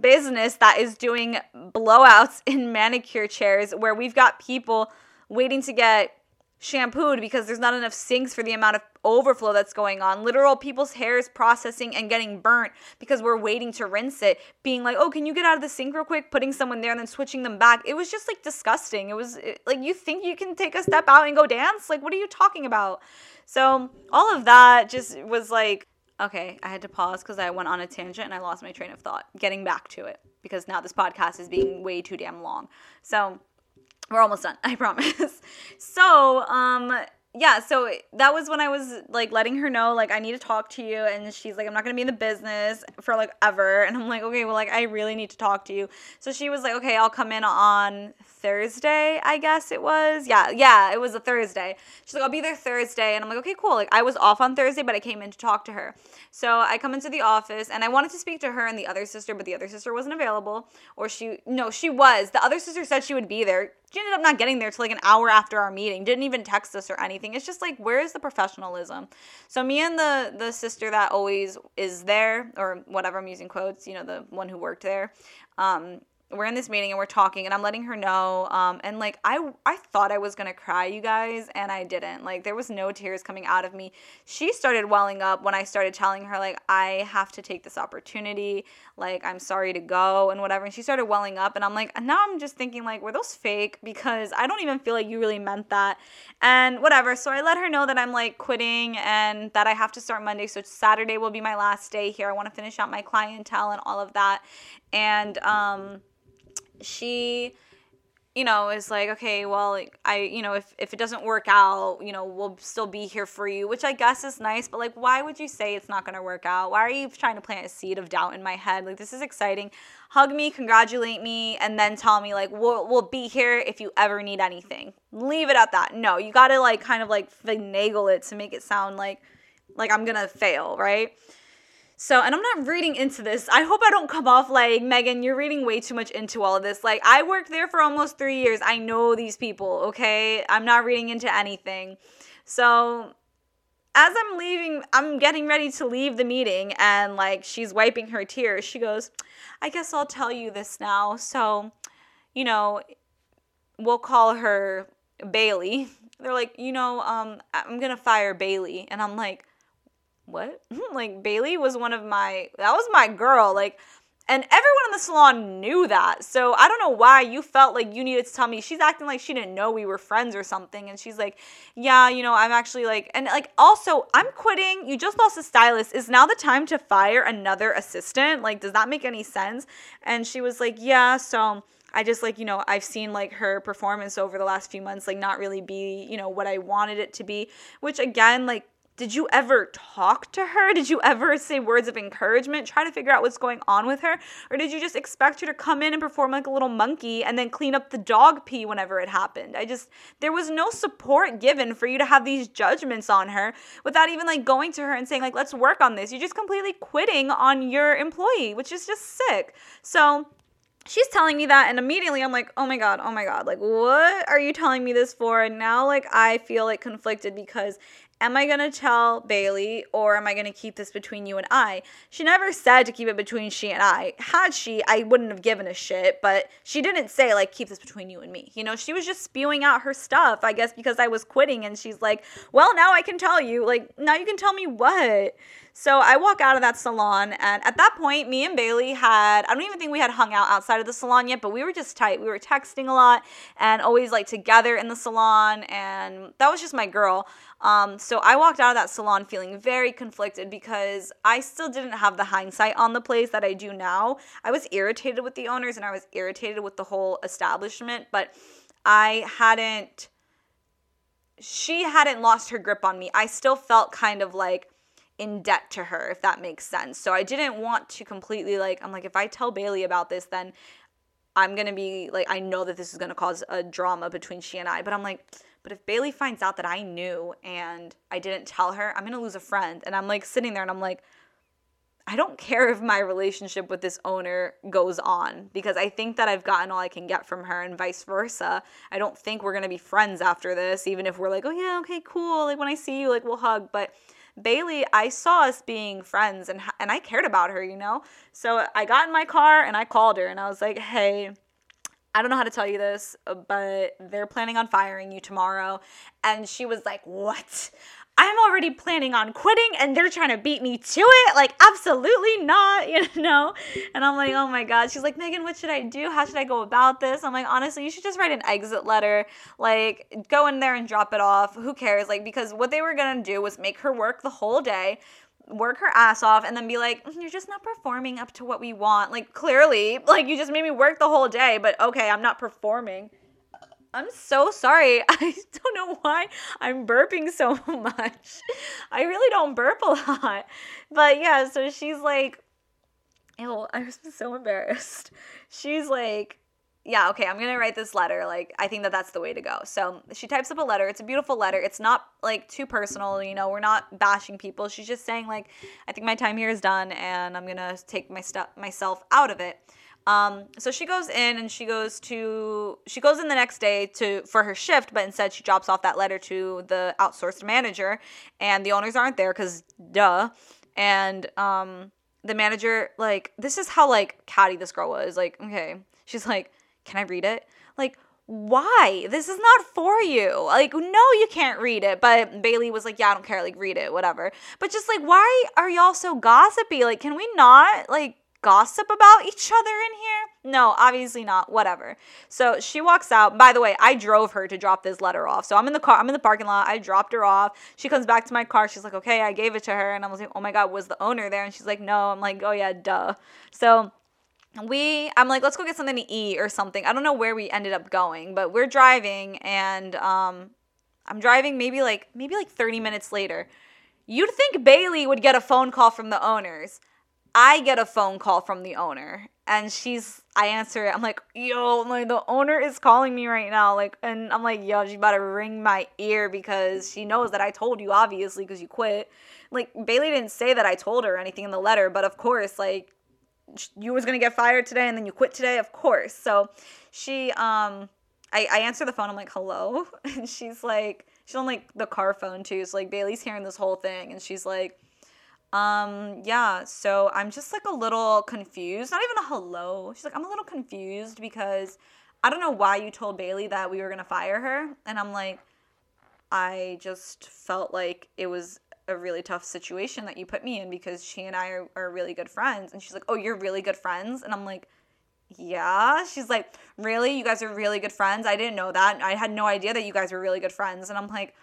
business that is doing blowouts in manicure chairs, where we've got people waiting to get shampooed because there's not enough sinks for the amount of overflow that's going on. Literal people's hair is processing and getting burnt because we're waiting to rinse it. Being like, oh, can you get out of the sink real quick? Putting someone there and then switching them back. It was just like disgusting. It was it, like, you think you can take a step out and go dance? Like, what are you talking about? So, all of that just was like, okay, I had to pause because I went on a tangent and I lost my train of thought. Getting back to it because now this podcast is being way too damn long. So, we're almost done, I promise. So, um, yeah, so that was when I was like letting her know, like, I need to talk to you. And she's like, I'm not gonna be in the business for like ever. And I'm like, okay, well, like, I really need to talk to you. So she was like, okay, I'll come in on Thursday, I guess it was. Yeah, yeah, it was a Thursday. She's like, I'll be there Thursday. And I'm like, okay, cool. Like, I was off on Thursday, but I came in to talk to her. So I come into the office and I wanted to speak to her and the other sister, but the other sister wasn't available. Or she, no, she was. The other sister said she would be there. She ended up not getting there till like an hour after our meeting. Didn't even text us or anything. It's just like, where is the professionalism? So me and the the sister that always is there, or whatever I'm using quotes, you know, the one who worked there. Um, we're in this meeting and we're talking and i'm letting her know um, and like i i thought i was gonna cry you guys and i didn't. Like there was no tears coming out of me. She started welling up when i started telling her like i have to take this opportunity. Like i'm sorry to go and whatever. And she started welling up and i'm like now i'm just thinking like were those fake? Because i don't even feel like you really meant that. And whatever. So i let her know that i'm like quitting and that i have to start monday. So saturday will be my last day here. I want to finish out my clientele and all of that and um she you know is like okay well i you know if, if it doesn't work out you know we'll still be here for you which i guess is nice but like why would you say it's not going to work out? Why are you trying to plant a seed of doubt in my head? Like this is exciting. Hug me congratulate me and then tell me like we'll, we'll be here if you ever need anything. Leave it at that. No you gotta like kind of like finagle it to make it sound like like i'm gonna fail right so, and I'm not reading into this. I hope I don't come off like, Megan, you're reading way too much into all of this. Like, I worked there for almost three years. I know these people, okay? I'm not reading into anything. So, as I'm leaving, I'm getting ready to leave the meeting, and like, she's wiping her tears. She goes, I guess I'll tell you this now. So, you know, we'll call her Bailey. They're like, you know, um, I'm gonna fire Bailey. And I'm like, what? like Bailey was one of my that was my girl. Like And everyone in the salon knew that. So I don't know why you felt like you needed to tell me. She's acting like she didn't know we were friends or something. And she's like, Yeah, you know, I'm actually like, and like, also, I'm quitting. You just lost a stylist. Is now the time to fire another assistant? Like, does that make any sense? And she was like, Yeah, so. I just like, you know, I've seen like her performance over the last few months like not really be, you know, what I wanted it to be, which again, like did you ever talk to her? Did you ever say words of encouragement, try to figure out what's going on with her? Or did you just expect her to come in and perform like a little monkey and then clean up the dog pee whenever it happened? I just, there was no support given for you to have these judgments on her without even like going to her and saying, like, let's work on this. You're just completely quitting on your employee, which is just sick. So, she's telling me that and immediately i'm like oh my god oh my god like what are you telling me this for and now like i feel like conflicted because am I going to tell Bailey or am I going to keep this between you and I? She never said to keep it between she and I. Had she, I wouldn't have given a shit, but she didn't say, like, keep this between you and me. You know, she was just spewing out her stuff, I guess, because I was quitting. And she's like, well, now I can tell you. Like, now you can tell me what? So I walk out of that salon, and at that point, me and Bailey had, I don't even think we had hung out outside of the salon yet, but we were just tight. We were texting a lot and always like together in the salon, and that was just my girl. Um, so I walked out of that salon feeling very conflicted because I still didn't have the hindsight on the place that I do now. I was irritated with the owners and I was irritated with the whole establishment, but I hadn't, she hadn't lost her grip on me. I still felt kind of like, in debt to her, if that makes sense. So I didn't want to completely like, I'm like, if I tell Bailey about this, then I'm gonna be like, I know that this is gonna cause a drama between she and I. But I'm like, but if Bailey finds out that I knew and I didn't tell her, I'm gonna lose a friend. And I'm like sitting there and I'm like, I don't care if my relationship with this owner goes on because I think that I've gotten all I can get from her and vice versa. I don't think we're gonna be friends after this, even if we're like, oh yeah, okay, cool. Like when I see you, like we'll hug. But Bailey, I saw us being friends and and I cared about her, you know? So I got in my car and I called her and I was like, "Hey, I don't know how to tell you this, but they're planning on firing you tomorrow." And she was like, "What?" I'm already planning on quitting and they're trying to beat me to it. Like, absolutely not, you know? And I'm like, oh my God. She's like, Megan, what should I do? How should I go about this? I'm like, honestly, you should just write an exit letter. Like, go in there and drop it off. Who cares? Like, because what they were to do was make her work the whole day work her ass off and then be like, mm, you're just not performing up to what we want. Like, clearly, like, you just made me work the whole day, but okay, I'm not performing. I'm so sorry. I don't know why I'm burping so much. I really don't burp a lot. But yeah, so she's like, ew, I was so embarrassed. She's like, yeah, okay, I'm gonna write this letter. Like, I think that that's the way to go. So she types up a letter. It's a beautiful letter. It's not like too personal, you know, we're not bashing people. She's just saying, like, I think my time here is done and I'm gonna take my stuff myself out of it. Um, so she goes in and she goes to she goes in the next day to for her shift, but instead she drops off that letter to the outsourced manager, and the owners aren't there because duh. And um, the manager like this is how like catty this girl was. Like okay, she's like, can I read it? Like why? This is not for you. Like, no, you can't read it. But Bailey was like, yeah, I don't care. Like, read it, whatever. But just like, why are y'all so gossipy? Like, can we not like gossip about each other in here? No, obviously not. Whatever. So she walks out. By the way, I drove her to drop this letter off. So I'm in the car, I'm in the parking lot. I dropped her off. She comes back to my car. She's like, okay, I gave it to her. And I was like, oh my God, was the owner there? And she's like, no. I'm like, oh yeah, duh. So we i'm like let's go get something to eat or something i don't know where we ended up going but we're driving and um i'm driving maybe like maybe like 30 minutes later you'd think bailey would get a phone call from the owners I get a phone call from the owner and she's I answer it. I'm like, yo, like the owner is calling me right now. Like and I'm like, yo, she about to ring my ear because she knows that I told you, obviously, because you quit. Like Bailey didn't say that I told her anything in the letter, but of course, like you was gonna get fired today and then you quit today, of course. So she um I, I answer the phone, I'm like, hello. And she's like, she's on like the car phone too. So like Bailey's hearing this whole thing and she's like, um, yeah, so I'm just like a little confused. Not even a hello. She's like, I'm a little confused because I don't know why you told Bailey that we were gonna fire her. And I'm like, I just felt like it was a really tough situation that you put me in because she and I are, are really good friends. And she's like, Oh, you're really good friends? And I'm like, Yeah. She's like, Really? You guys are really good friends? I didn't know that. I had no idea that you guys were really good friends. And I'm like,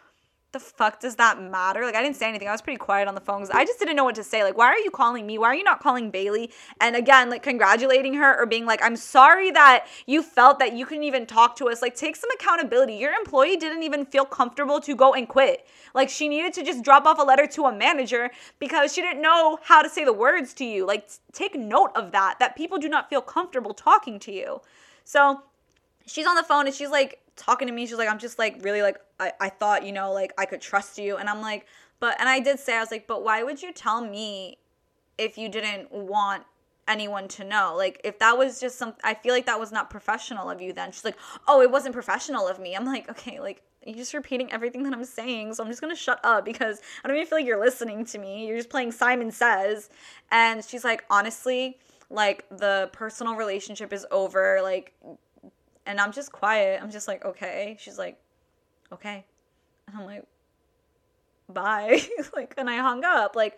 the fuck does that matter? Like, I didn't say anything. I was pretty quiet on the phone because I just didn't know what to say. Like, why are you calling me? Why are you not calling Bailey? And again, like, congratulating her or being like, I'm sorry that you felt that you couldn't even talk to us. Like, take some accountability. Your employee didn't even feel comfortable to go and quit. Like, she needed to just drop off a letter to a manager because she didn't know how to say the words to you. Like, take note of that, that people do not feel comfortable talking to you. So, she's on the phone and she's like, talking to me. She's like, I'm just like really like I, I thought, you know, like I could trust you. And I'm like, but and I did say, I was like, but why would you tell me if you didn't want anyone to know? Like if that was just some I feel like that was not professional of you then. She's like, Oh, it wasn't professional of me. I'm like, okay, like you're just repeating everything that I'm saying, so I'm just gonna shut up because I don't even feel like you're listening to me. You're just playing Simon Says. And she's like, honestly, like the personal relationship is over. Like and I'm just quiet. I'm just like, okay. She's like, okay. And I'm like, bye. like, and I hung up. Like,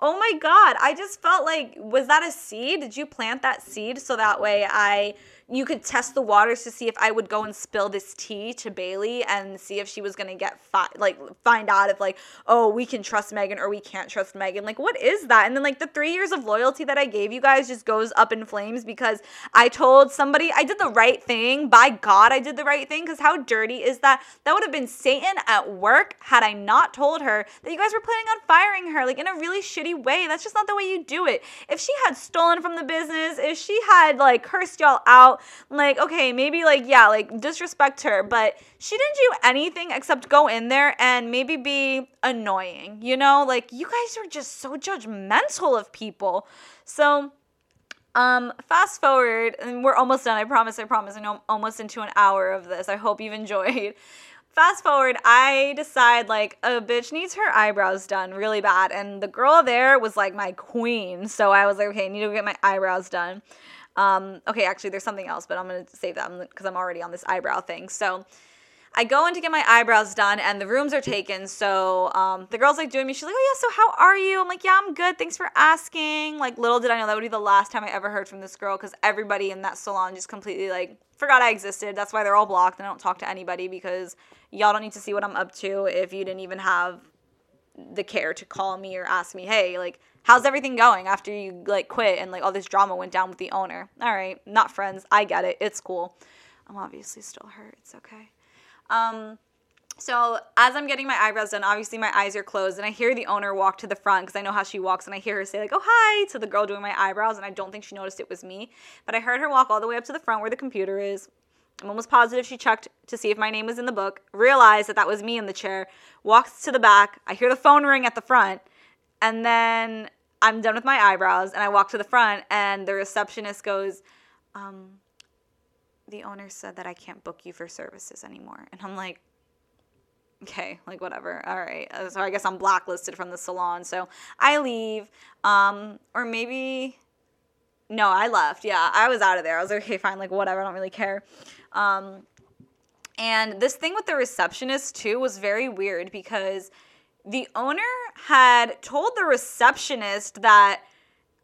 oh my God. I just felt like, was that a seed? Did you plant that seed so that way I you could test the waters to see if I would go and spill this tea to Bailey and see if she was gonna get fi- like find out if like oh we can trust Megan or we can't trust Megan. Like what is that? And then like the three years of loyalty that I gave you guys just goes up in flames because I told somebody I did the right thing. By God I did the right thing. Because how dirty is that? That would have been Satan at work had I not told her that you guys were planning on firing her like in a really shitty way. That's just not the way you do it. If she had stolen from the business if she had like cursed y'all out like, okay, maybe like, yeah, like disrespect her, but she didn't do anything except go in there and maybe be annoying, you know? Like, you guys are just so judgmental of people. So, um, fast forward, and we're almost done. I promise, I promise. I know I'm almost into an hour of this. I hope you've enjoyed. Fast forward, I decide like a bitch needs her eyebrows done really bad, and the girl there was like my queen. So I was like, okay, I need to get my eyebrows done. Um, okay, actually, there's something else, but I'm gonna save that because I'm already on this eyebrow thing. So I go in to get my eyebrows done, and the rooms are taken. So um, the girl's like doing me. She's like, "Oh yeah, so how are you?" I'm like, "Yeah, I'm good. Thanks for asking." Like, little did I know that would be the last time I ever heard from this girl because everybody in that salon just completely like forgot I existed. That's why they're all blocked. and I don't talk to anybody because y'all don't need to see what I'm up to if you didn't even have the care to call me or ask me, "Hey, like." How's everything going after you like quit and like all this drama went down with the owner? All right, not friends. I get it. It's cool. I'm obviously still hurt. It's okay. Um, so as I'm getting my eyebrows done, obviously my eyes are closed, and I hear the owner walk to the front because I know how she walks, and I hear her say like, "Oh hi" to the girl doing my eyebrows, and I don't think she noticed it was me, but I heard her walk all the way up to the front where the computer is. I'm almost positive she checked to see if my name was in the book, realized that that was me in the chair, walks to the back. I hear the phone ring at the front, and then I'm done with my eyebrows and I walk to the front and the receptionist goes, um, the owner said that I can't book you for services anymore. And I'm like, okay, like whatever. All right. Uh, so I guess I'm blacklisted from the salon. So I leave. Um, or maybe, no, I left. Yeah, I was out of there. I was like, okay, fine, like whatever. I don't really care. Um, and this thing with the receptionist too was very weird because the owner had told the receptionist that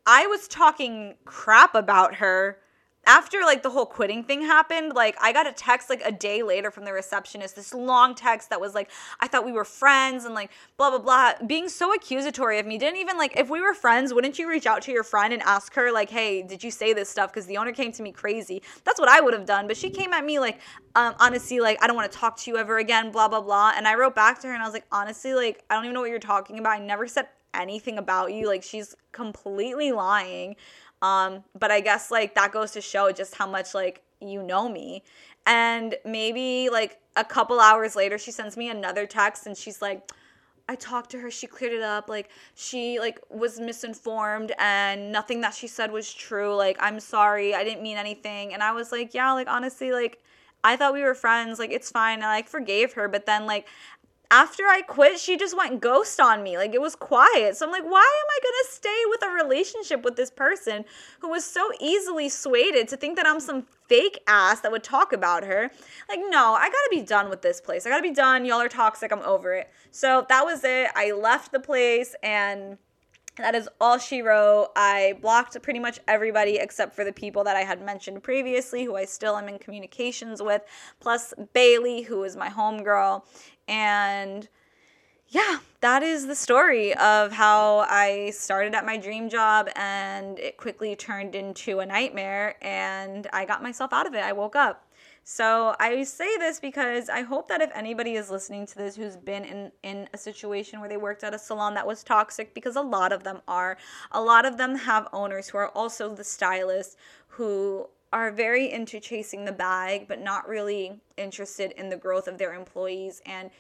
I was talking crap about her after like the whole quitting thing happened, like I got a text like a day later from the receptionist, this long text that was like, I thought we were friends and like blah blah blah, being so accusatory of me. Didn't even like if we were friends, wouldn't you reach out to your friend and ask her like, hey, did you say this stuff? Because the owner came to me crazy. That's what I would have done. But she came at me like, um, honestly, like I don't want to talk to you ever again, blah blah blah. And I wrote back to her and I was like, honestly, like I don't even know what you're talking about. I never said anything about you. Like she's completely lying. Um, but I guess like that goes to show just how much like you know me. And maybe like a couple hours later, she sends me another text and she's like, I talked to her, she cleared it up. Like she like was misinformed and nothing that she said was true. Like, I'm sorry, I didn't mean anything. And I was like, yeah, like honestly, like I thought we were friends, like it's fine. I like forgave her, but then like after I quit, she just went ghost on me. Like it was quiet. So I'm like, why am I going to stay with a relationship with this person who was so easily swayed to think that I'm some fake ass that would talk about her? Like, no, I got to be done with this place. I got to be done. Y'all are toxic. I'm over it. So that was it. I left the place and that is all she wrote. I blocked pretty much everybody except for the people that I had mentioned previously, who I still am in communications with, plus Bailey, who is my homegirl. And yeah, that is the story of how I started at my dream job and it quickly turned into a nightmare and I got myself out of it. I woke up. So I say this because I hope that if anybody is listening to this who's been in, in a situation where they worked at a salon that was toxic, because a lot of them are, a lot of them have owners who are also the stylists who are very into chasing the bag, but not really interested in the growth of their employees and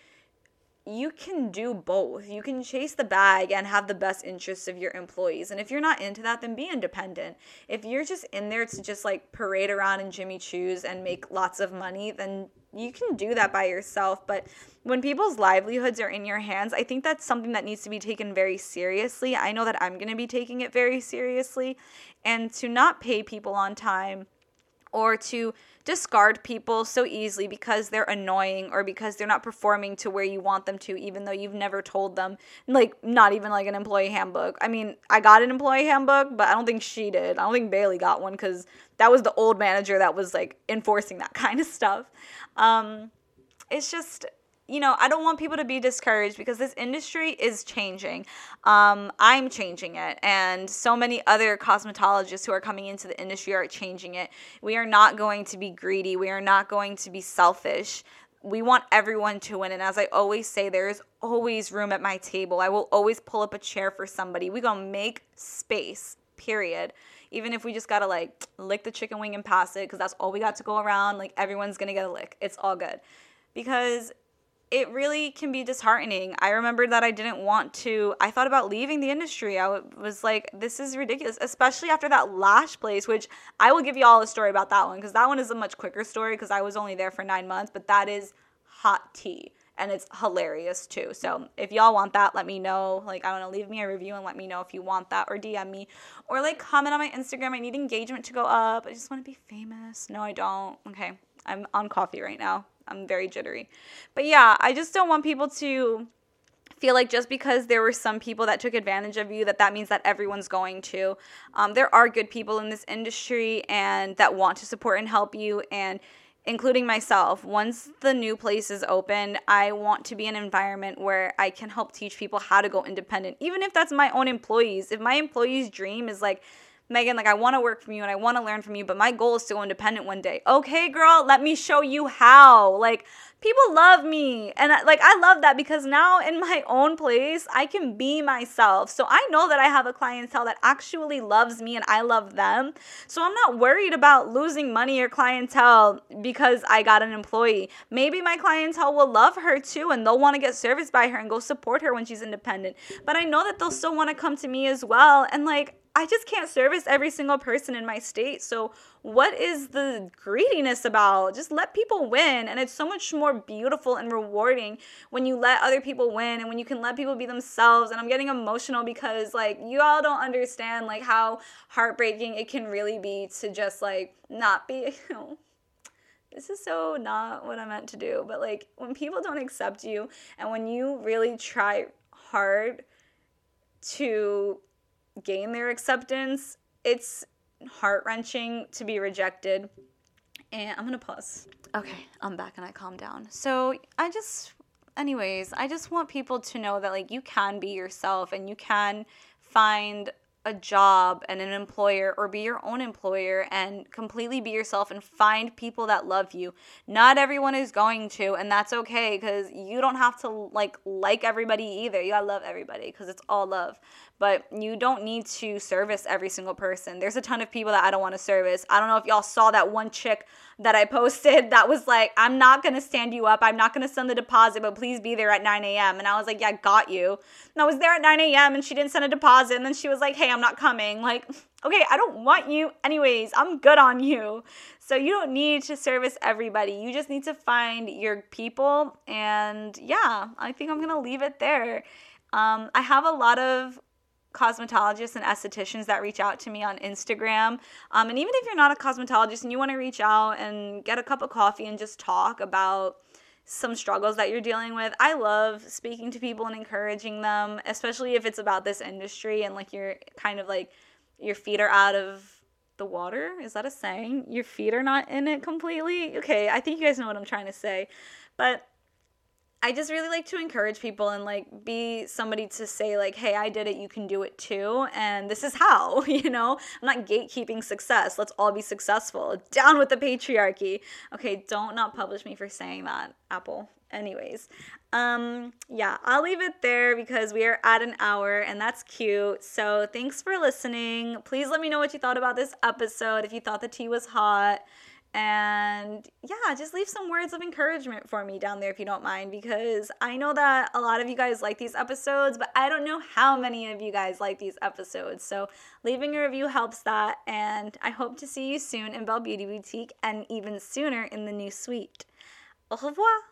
you can do both. You can chase the bag and have the best interests of your employees. And if you're not into that, then be independent. If you're just in there to just like parade around in Jimmy Choo's and make lots of money, then you can do that by yourself. But when people's livelihoods are in your hands, I think that's something that needs to be taken very seriously. I know that I'm going to be taking it very seriously. And to not pay people on time or to discard people so easily because they're annoying or because they're not performing to where you want them to, even though you've never told them, like, not even like an employee handbook. I mean, I got an employee handbook, but I don't think she did. I don't think Bailey got one because that was the old manager that was like enforcing that kind of stuff. Um, it's just you know, I don't want people to be discouraged because this industry is changing. Um, I'm changing it, and so many other cosmetologists who are coming into the industry are changing it. We are not going to be greedy. We are not going to be selfish. We want everyone to win. And as I always say, there is always room at my table. I will always pull up a chair for somebody. We're going to make space, period even if we just gotta like lick the chicken wing and pass it because that's all we got to go around like everyone's gonna get a lick it's all good because it really can be disheartening. I remember that I didn't want to, I thought about leaving the industry. I was like, this is ridiculous, especially after that lash place, which I will give you all a story about that one because that one is a much quicker story because I was only there for nine months, but that is hot tea and it's hilarious too. So if y'all want that, let me know. Like, I want to leave me a review and let me know if you want that, or DM me, or like comment on my Instagram. I need engagement to go up. I just want to be famous. No, I don't. Okay, I'm on coffee right now. I'm very jittery. But yeah, I just don't want people to feel like just because there were some people that took advantage of you that that means that everyone's going to. Um, there are good people in this industry and that want to support and help you and including myself. Once the new place is open i want to be an environment where i can help teach people how to go independent even if that's my own employees. If my employees dream is like Megan, like I want to work from you and I want to learn from you, but my goal is to go independent one day. Okay, girl, let me show you how. Like people love me. And like I love that because now in my own place, I can be myself. So I know that I have a clientele that actually loves me and I love them. So I'm not worried about losing money or clientele because I got an employee. Maybe my clientele will love her too and they'll want to get serviced by her and go support her when she's independent. But I know that they'll still want to come to me as well. And like I just can't service every single person in my state. So, what is the greediness about? Just let people win. And it's so much more beautiful and rewarding when you let other people win and when you can let people be themselves. And I'm getting emotional because, like, you all don't understand, like, how heartbreaking it can really be to just, like, not be, you know, this is so not what I meant to do. But, like, when people don't accept you and when you really try hard to gain their acceptance, it's heart wrenching to be rejected. And I'm gonna pause. Okay, I'm back and I calm down. So I just, anyways, I just want people to know that like you can be yourself and you can find a job and an employer or be your own employer and completely be yourself and find people that love you. Not everyone is going to and that's okay cuz you don't have to like like everybody either. You got to love everybody cuz it's all love but you don't need to service every single person. There's a ton of people that I don't want to service. I don't know if y'all saw that one chick that I posted that was like, I'm not to stand you up. I'm not to send the deposit, but please be there at 9 a.m. And I was like, yeah, got you. And I was there at 9 a.m. and she didn't send a deposit. And then she was like, hey, I'm not coming. Like, okay, I don't want you anyways. I'm good on you. So you don't need to service everybody. You just need to find your people. And yeah, I think I'm to leave it there. Um, I have a lot of cosmetologists and estheticians that reach out to me on Instagram. Um, and even if you're not a cosmetologist and you want to reach out and get a cup of coffee and just talk about some struggles that you're dealing with, I love speaking to people and encouraging them, especially if it's about this industry and like you're kind of like your feet are out of the water. Is that a saying? Your feet are not in it completely? Okay, I think you guys know what I'm trying to say. But I just really like to encourage people and like be somebody to say like, "Hey, I did it, you can do it too." And this is how, you know? I'm not gatekeeping success. Let's all be successful. Down with the patriarchy. Okay, don't not publish me for saying that, Apple. Anyways, um yeah, I'll leave it there because we are at an hour and that's cute. So, thanks for listening. Please let me know what you thought about this episode if you thought the tea was hot. And yeah, just leave some words of encouragement for me down there if you don't mind, because I know that a lot of you guys like these episodes, but I don't know how many of you guys like these episodes. So leaving a review helps that. And I hope to see you soon in Belle Beauty Boutique and even sooner in the new suite. Au revoir.